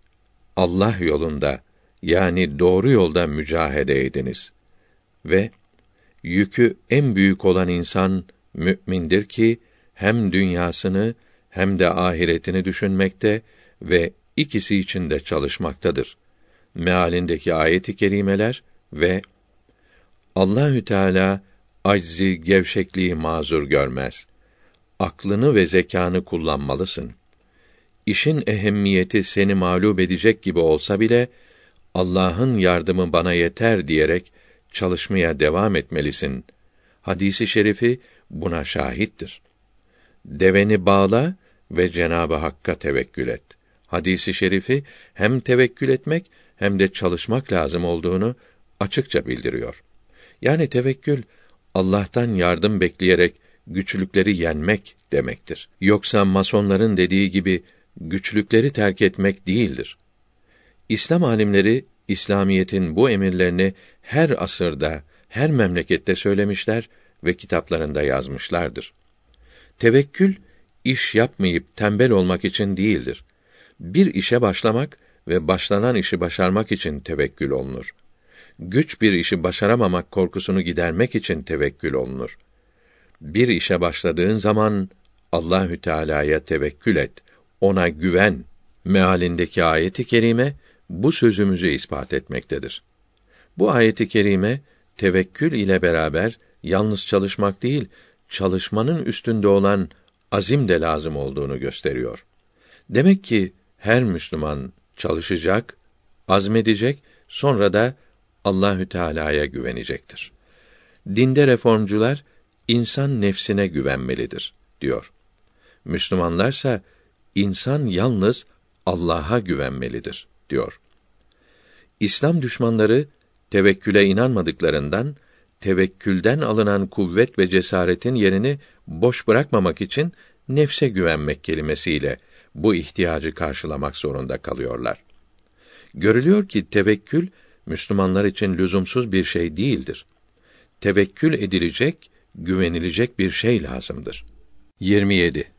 Allah yolunda yani doğru yolda mücahede ediniz ve yükü en büyük olan insan mümindir ki hem dünyasını hem de ahiretini düşünmekte ve ikisi için de çalışmaktadır. Mealindeki ayet-i kerimeler ve Allahü Teala aczi, gevşekliği mazur görmez. Aklını ve zekanı kullanmalısın. İşin ehemmiyeti seni mağlup edecek gibi olsa bile Allah'ın yardımı bana yeter diyerek çalışmaya devam etmelisin. Hadisi şerifi buna şahittir. Deveni bağla ve Cenabı Hakk'a tevekkül et. Hadisi şerifi hem tevekkül etmek hem de çalışmak lazım olduğunu açıkça bildiriyor. Yani tevekkül Allah'tan yardım bekleyerek güçlükleri yenmek demektir. Yoksa masonların dediği gibi güçlükleri terk etmek değildir. İslam alimleri İslamiyetin bu emirlerini her asırda, her memlekette söylemişler ve kitaplarında yazmışlardır. Tevekkül iş yapmayıp tembel olmak için değildir. Bir işe başlamak ve başlanan işi başarmak için tevekkül olunur. güç bir işi başaramamak korkusunu gidermek için tevekkül olunur. Bir işe başladığın zaman Allahü Teala'ya tevekkül et, ona güven mealindeki ayeti kerime bu sözümüzü ispat etmektedir. Bu ayeti kerime tevekkül ile beraber yalnız çalışmak değil, çalışmanın üstünde olan azim de lazım olduğunu gösteriyor. Demek ki her Müslüman çalışacak, azmedecek, sonra da Allahü Teala'ya güvenecektir. Dinde reformcular insan nefsine güvenmelidir diyor. Müslümanlarsa insan yalnız Allah'a güvenmelidir diyor. İslam düşmanları tevekküle inanmadıklarından tevekkülden alınan kuvvet ve cesaretin yerini boş bırakmamak için nefse güvenmek kelimesiyle bu ihtiyacı karşılamak zorunda kalıyorlar. Görülüyor ki tevekkül Müslümanlar için lüzumsuz bir şey değildir. Tevekkül edilecek, güvenilecek bir şey lazımdır. 27.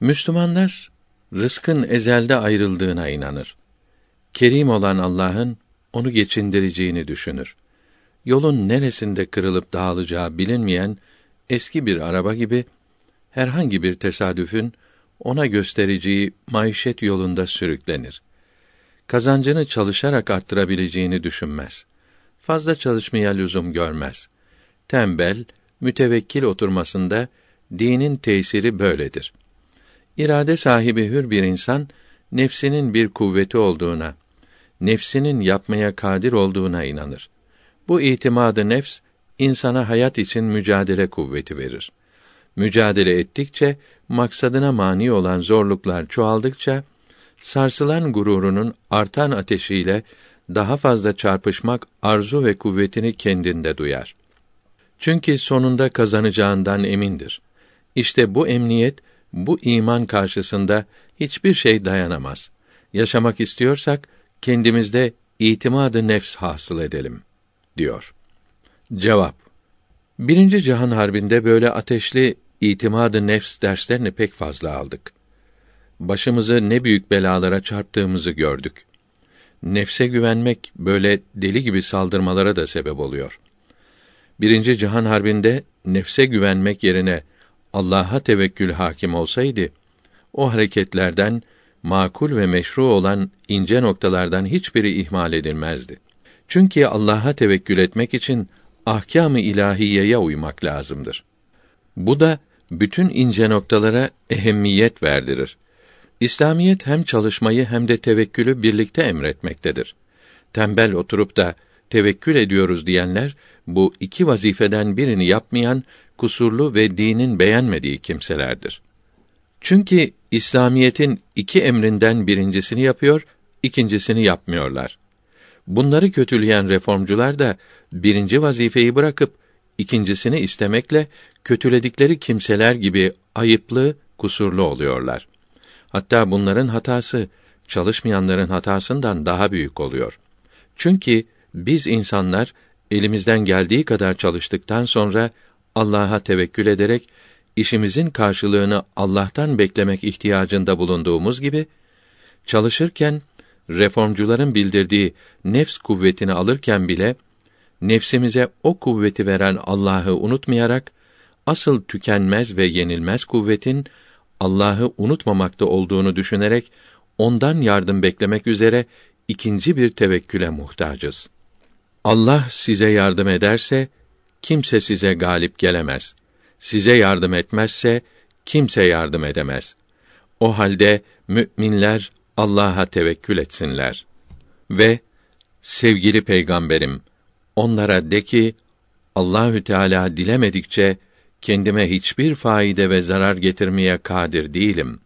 Müslümanlar rızkın ezelde ayrıldığına inanır. Kerim olan Allah'ın onu geçindireceğini düşünür. Yolun neresinde kırılıp dağılacağı bilinmeyen eski bir araba gibi herhangi bir tesadüfün ona göstereceği maişet yolunda sürüklenir. Kazancını çalışarak arttırabileceğini düşünmez. Fazla çalışmaya lüzum görmez. Tembel, mütevekkil oturmasında dinin tesiri böyledir. İrade sahibi hür bir insan nefsinin bir kuvveti olduğuna, nefsinin yapmaya kadir olduğuna inanır. Bu itimadı nefs insana hayat için mücadele kuvveti verir. Mücadele ettikçe maksadına mani olan zorluklar çoğaldıkça sarsılan gururunun artan ateşiyle daha fazla çarpışmak arzu ve kuvvetini kendinde duyar. Çünkü sonunda kazanacağından emindir. İşte bu emniyet, bu iman karşısında hiçbir şey dayanamaz. Yaşamak istiyorsak kendimizde itimadı nefs hasıl edelim diyor. Cevap Birinci Cihan Harbi'nde böyle ateşli itimadı nefs derslerini pek fazla aldık. Başımızı ne büyük belalara çarptığımızı gördük. Nefse güvenmek böyle deli gibi saldırmalara da sebep oluyor. Birinci Cihan Harbi'nde nefse güvenmek yerine Allah'a tevekkül hakim olsaydı, o hareketlerden makul ve meşru olan ince noktalardan hiçbiri ihmal edilmezdi. Çünkü Allah'a tevekkül etmek için ahkâm-ı ilahiyeye uymak lazımdır. Bu da bütün ince noktalara ehemmiyet verdirir. İslamiyet hem çalışmayı hem de tevekkülü birlikte emretmektedir. Tembel oturup da tevekkül ediyoruz diyenler bu iki vazifeden birini yapmayan kusurlu ve dinin beğenmediği kimselerdir. Çünkü İslamiyetin iki emrinden birincisini yapıyor, ikincisini yapmıyorlar. Bunları kötüleyen reformcular da birinci vazifeyi bırakıp ikincisini istemekle kötüledikleri kimseler gibi ayıplı, kusurlu oluyorlar. Hatta bunların hatası çalışmayanların hatasından daha büyük oluyor. Çünkü biz insanlar elimizden geldiği kadar çalıştıktan sonra Allah'a tevekkül ederek işimizin karşılığını Allah'tan beklemek ihtiyacında bulunduğumuz gibi çalışırken reformcuların bildirdiği nefs kuvvetini alırken bile nefsimize o kuvveti veren Allah'ı unutmayarak asıl tükenmez ve yenilmez kuvvetin Allah'ı unutmamakta olduğunu düşünerek ondan yardım beklemek üzere ikinci bir tevekküle muhtacız. Allah size yardım ederse kimse size galip gelemez. Size yardım etmezse kimse yardım edemez. O halde müminler Allah'a tevekkül etsinler. Ve sevgili peygamberim onlara de ki Allahü Teala dilemedikçe kendime hiçbir faide ve zarar getirmeye kadir değilim.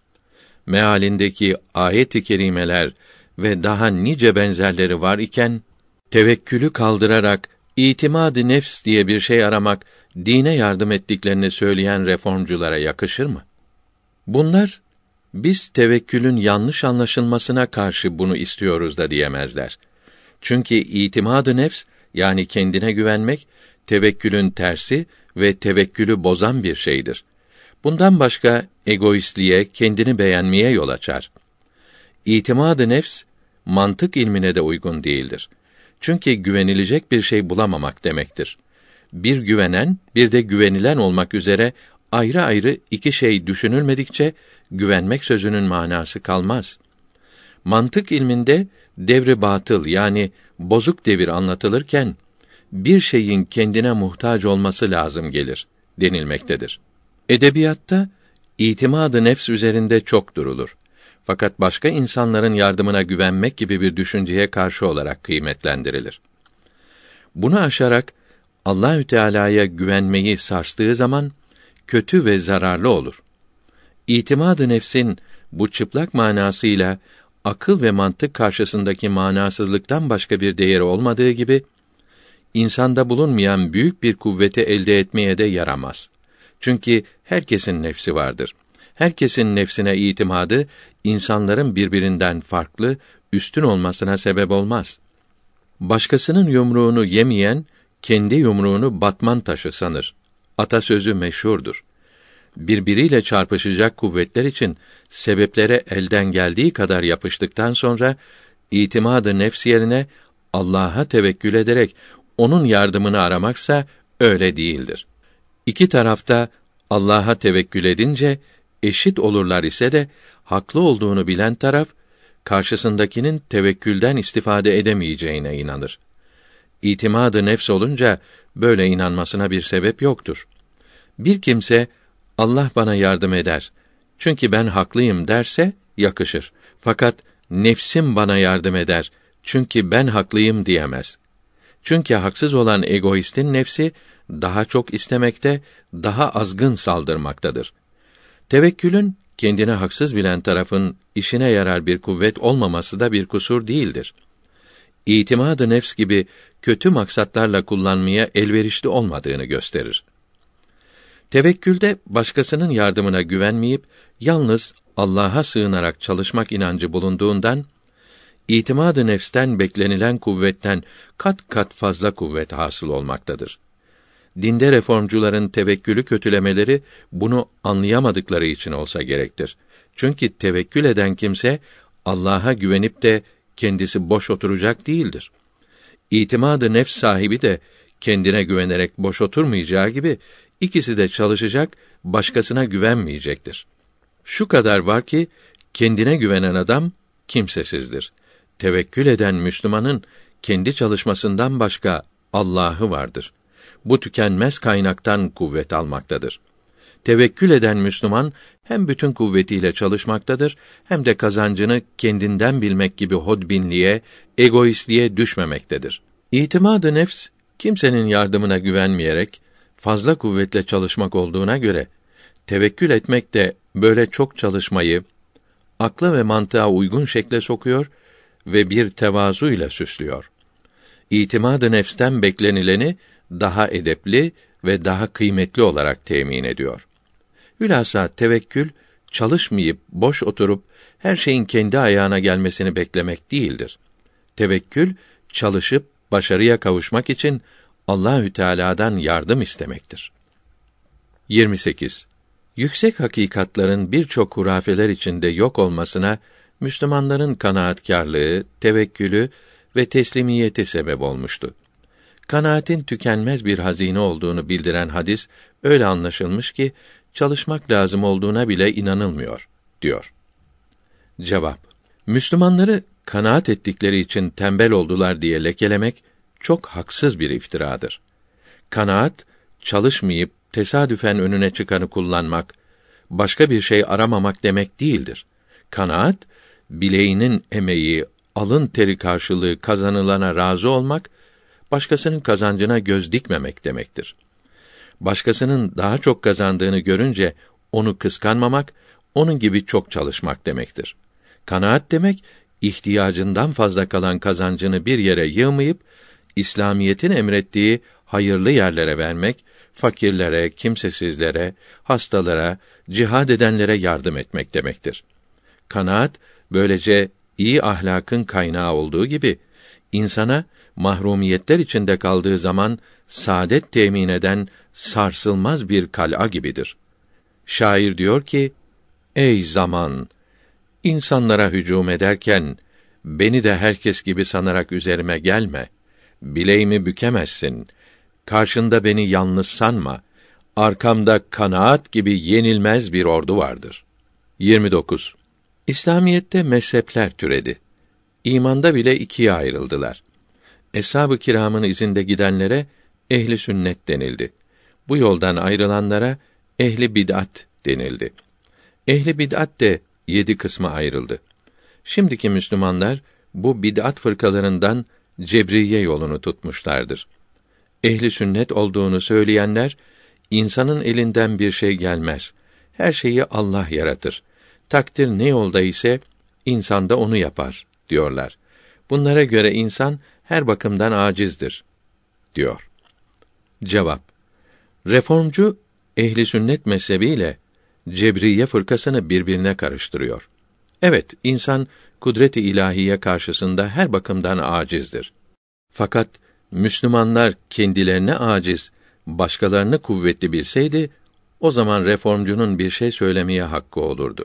Mealindeki ayet-i kerimeler ve daha nice benzerleri var iken tevekkülü kaldırarak itimadı nefs diye bir şey aramak dine yardım ettiklerini söyleyen reformculara yakışır mı? Bunlar biz tevekkülün yanlış anlaşılmasına karşı bunu istiyoruz da diyemezler. Çünkü itimadı nefs yani kendine güvenmek tevekkülün tersi ve tevekkülü bozan bir şeydir. Bundan başka egoistliğe, kendini beğenmeye yol açar. İtimadı nefs mantık ilmine de uygun değildir. Çünkü güvenilecek bir şey bulamamak demektir. Bir güvenen, bir de güvenilen olmak üzere ayrı ayrı iki şey düşünülmedikçe güvenmek sözünün manası kalmaz. Mantık ilminde devri batıl yani bozuk devir anlatılırken bir şeyin kendine muhtaç olması lazım gelir denilmektedir. Edebiyatta itimadı nefs üzerinde çok durulur. Fakat başka insanların yardımına güvenmek gibi bir düşünceye karşı olarak kıymetlendirilir. Bunu aşarak Allahü Teala'ya güvenmeyi sarstığı zaman kötü ve zararlı olur. İtimadı nefsin bu çıplak manasıyla akıl ve mantık karşısındaki manasızlıktan başka bir değeri olmadığı gibi insanda bulunmayan büyük bir kuvveti elde etmeye de yaramaz. Çünkü herkesin nefsi vardır. Herkesin nefsine itimadı insanların birbirinden farklı, üstün olmasına sebep olmaz. Başkasının yumruğunu yemeyen kendi yumruğunu batman taşı sanır. Atasözü meşhurdur. Birbiriyle çarpışacak kuvvetler için sebeplere elden geldiği kadar yapıştıktan sonra itimadı nefs yerine Allah'a tevekkül ederek onun yardımını aramaksa öyle değildir. İki tarafta Allah'a tevekkül edince eşit olurlar ise de haklı olduğunu bilen taraf karşısındakinin tevekkülden istifade edemeyeceğine inanır. İtimadı nefs olunca böyle inanmasına bir sebep yoktur. Bir kimse Allah bana yardım eder. Çünkü ben haklıyım derse yakışır. Fakat nefsim bana yardım eder. Çünkü ben haklıyım diyemez. Çünkü haksız olan egoistin nefsi daha çok istemekte, daha azgın saldırmaktadır. Tevekkülün kendine haksız bilen tarafın işine yarar bir kuvvet olmaması da bir kusur değildir. İtimadı nefs gibi kötü maksatlarla kullanmaya elverişli olmadığını gösterir. Tevekkülde başkasının yardımına güvenmeyip yalnız Allah'a sığınarak çalışmak inancı bulunduğundan itimadı nefsten beklenilen kuvvetten kat kat fazla kuvvet hasıl olmaktadır. Dinde reformcuların tevekkülü kötülemeleri bunu anlayamadıkları için olsa gerektir. Çünkü tevekkül eden kimse Allah'a güvenip de kendisi boş oturacak değildir. İtimadı nefs sahibi de kendine güvenerek boş oturmayacağı gibi ikisi de çalışacak, başkasına güvenmeyecektir. Şu kadar var ki kendine güvenen adam kimsesizdir. Tevekkül eden Müslümanın kendi çalışmasından başka Allah'ı vardır. Bu tükenmez kaynaktan kuvvet almaktadır. Tevekkül eden Müslüman hem bütün kuvvetiyle çalışmaktadır hem de kazancını kendinden bilmek gibi hodbinliğe, egoistliğe düşmemektedir. İtimadı nefs kimsenin yardımına güvenmeyerek fazla kuvvetle çalışmak olduğuna göre tevekkül etmek de böyle çok çalışmayı akla ve mantığa uygun şekle sokuyor ve bir tevazu ile süslüyor. İtimadı nefsten beklenileni daha edepli ve daha kıymetli olarak temin ediyor. Hülasa tevekkül çalışmayıp boş oturup her şeyin kendi ayağına gelmesini beklemek değildir. Tevekkül çalışıp başarıya kavuşmak için Allahü Teala'dan yardım istemektir. 28. Yüksek hakikatların birçok hurafeler içinde yok olmasına Müslümanların kanaatkarlığı, tevekkülü ve teslimiyeti sebep olmuştu. Kanaatin tükenmez bir hazine olduğunu bildiren hadis öyle anlaşılmış ki çalışmak lazım olduğuna bile inanılmıyor diyor. Cevap: Müslümanları kanaat ettikleri için tembel oldular diye lekelemek çok haksız bir iftiradır. Kanaat çalışmayıp tesadüfen önüne çıkanı kullanmak, başka bir şey aramamak demek değildir. Kanaat bileğinin emeği, alın teri karşılığı kazanılana razı olmak, başkasının kazancına göz dikmemek demektir. Başkasının daha çok kazandığını görünce onu kıskanmamak, onun gibi çok çalışmak demektir. Kanaat demek ihtiyacından fazla kalan kazancını bir yere yığmayıp İslamiyetin emrettiği hayırlı yerlere vermek, fakirlere, kimsesizlere, hastalara, cihad edenlere yardım etmek demektir. Kanaat böylece iyi ahlakın kaynağı olduğu gibi insana mahrumiyetler içinde kaldığı zaman saadet temin eden sarsılmaz bir kal'a gibidir. Şair diyor ki: Ey zaman, insanlara hücum ederken beni de herkes gibi sanarak üzerime gelme. Bileğimi bükemezsin. Karşında beni yalnız sanma. Arkamda kanaat gibi yenilmez bir ordu vardır. 29. İslamiyette mezhepler türedi. İmanda bile ikiye ayrıldılar. Eshab-ı kiramın izinde gidenlere ehli sünnet denildi. Bu yoldan ayrılanlara ehli bid'at denildi. Ehli bid'at de yedi kısma ayrıldı. Şimdiki Müslümanlar bu bid'at fırkalarından cebriye yolunu tutmuşlardır. Ehli sünnet olduğunu söyleyenler insanın elinden bir şey gelmez. Her şeyi Allah yaratır. Takdir ne yolda ise insan da onu yapar diyorlar. Bunlara göre insan her bakımdan acizdir diyor. Cevap Reformcu ehli sünnet mezhebiyle Cebriye fırkasını birbirine karıştırıyor. Evet, insan kudret-i ilahiye karşısında her bakımdan acizdir. Fakat Müslümanlar kendilerine aciz, başkalarını kuvvetli bilseydi, o zaman reformcunun bir şey söylemeye hakkı olurdu.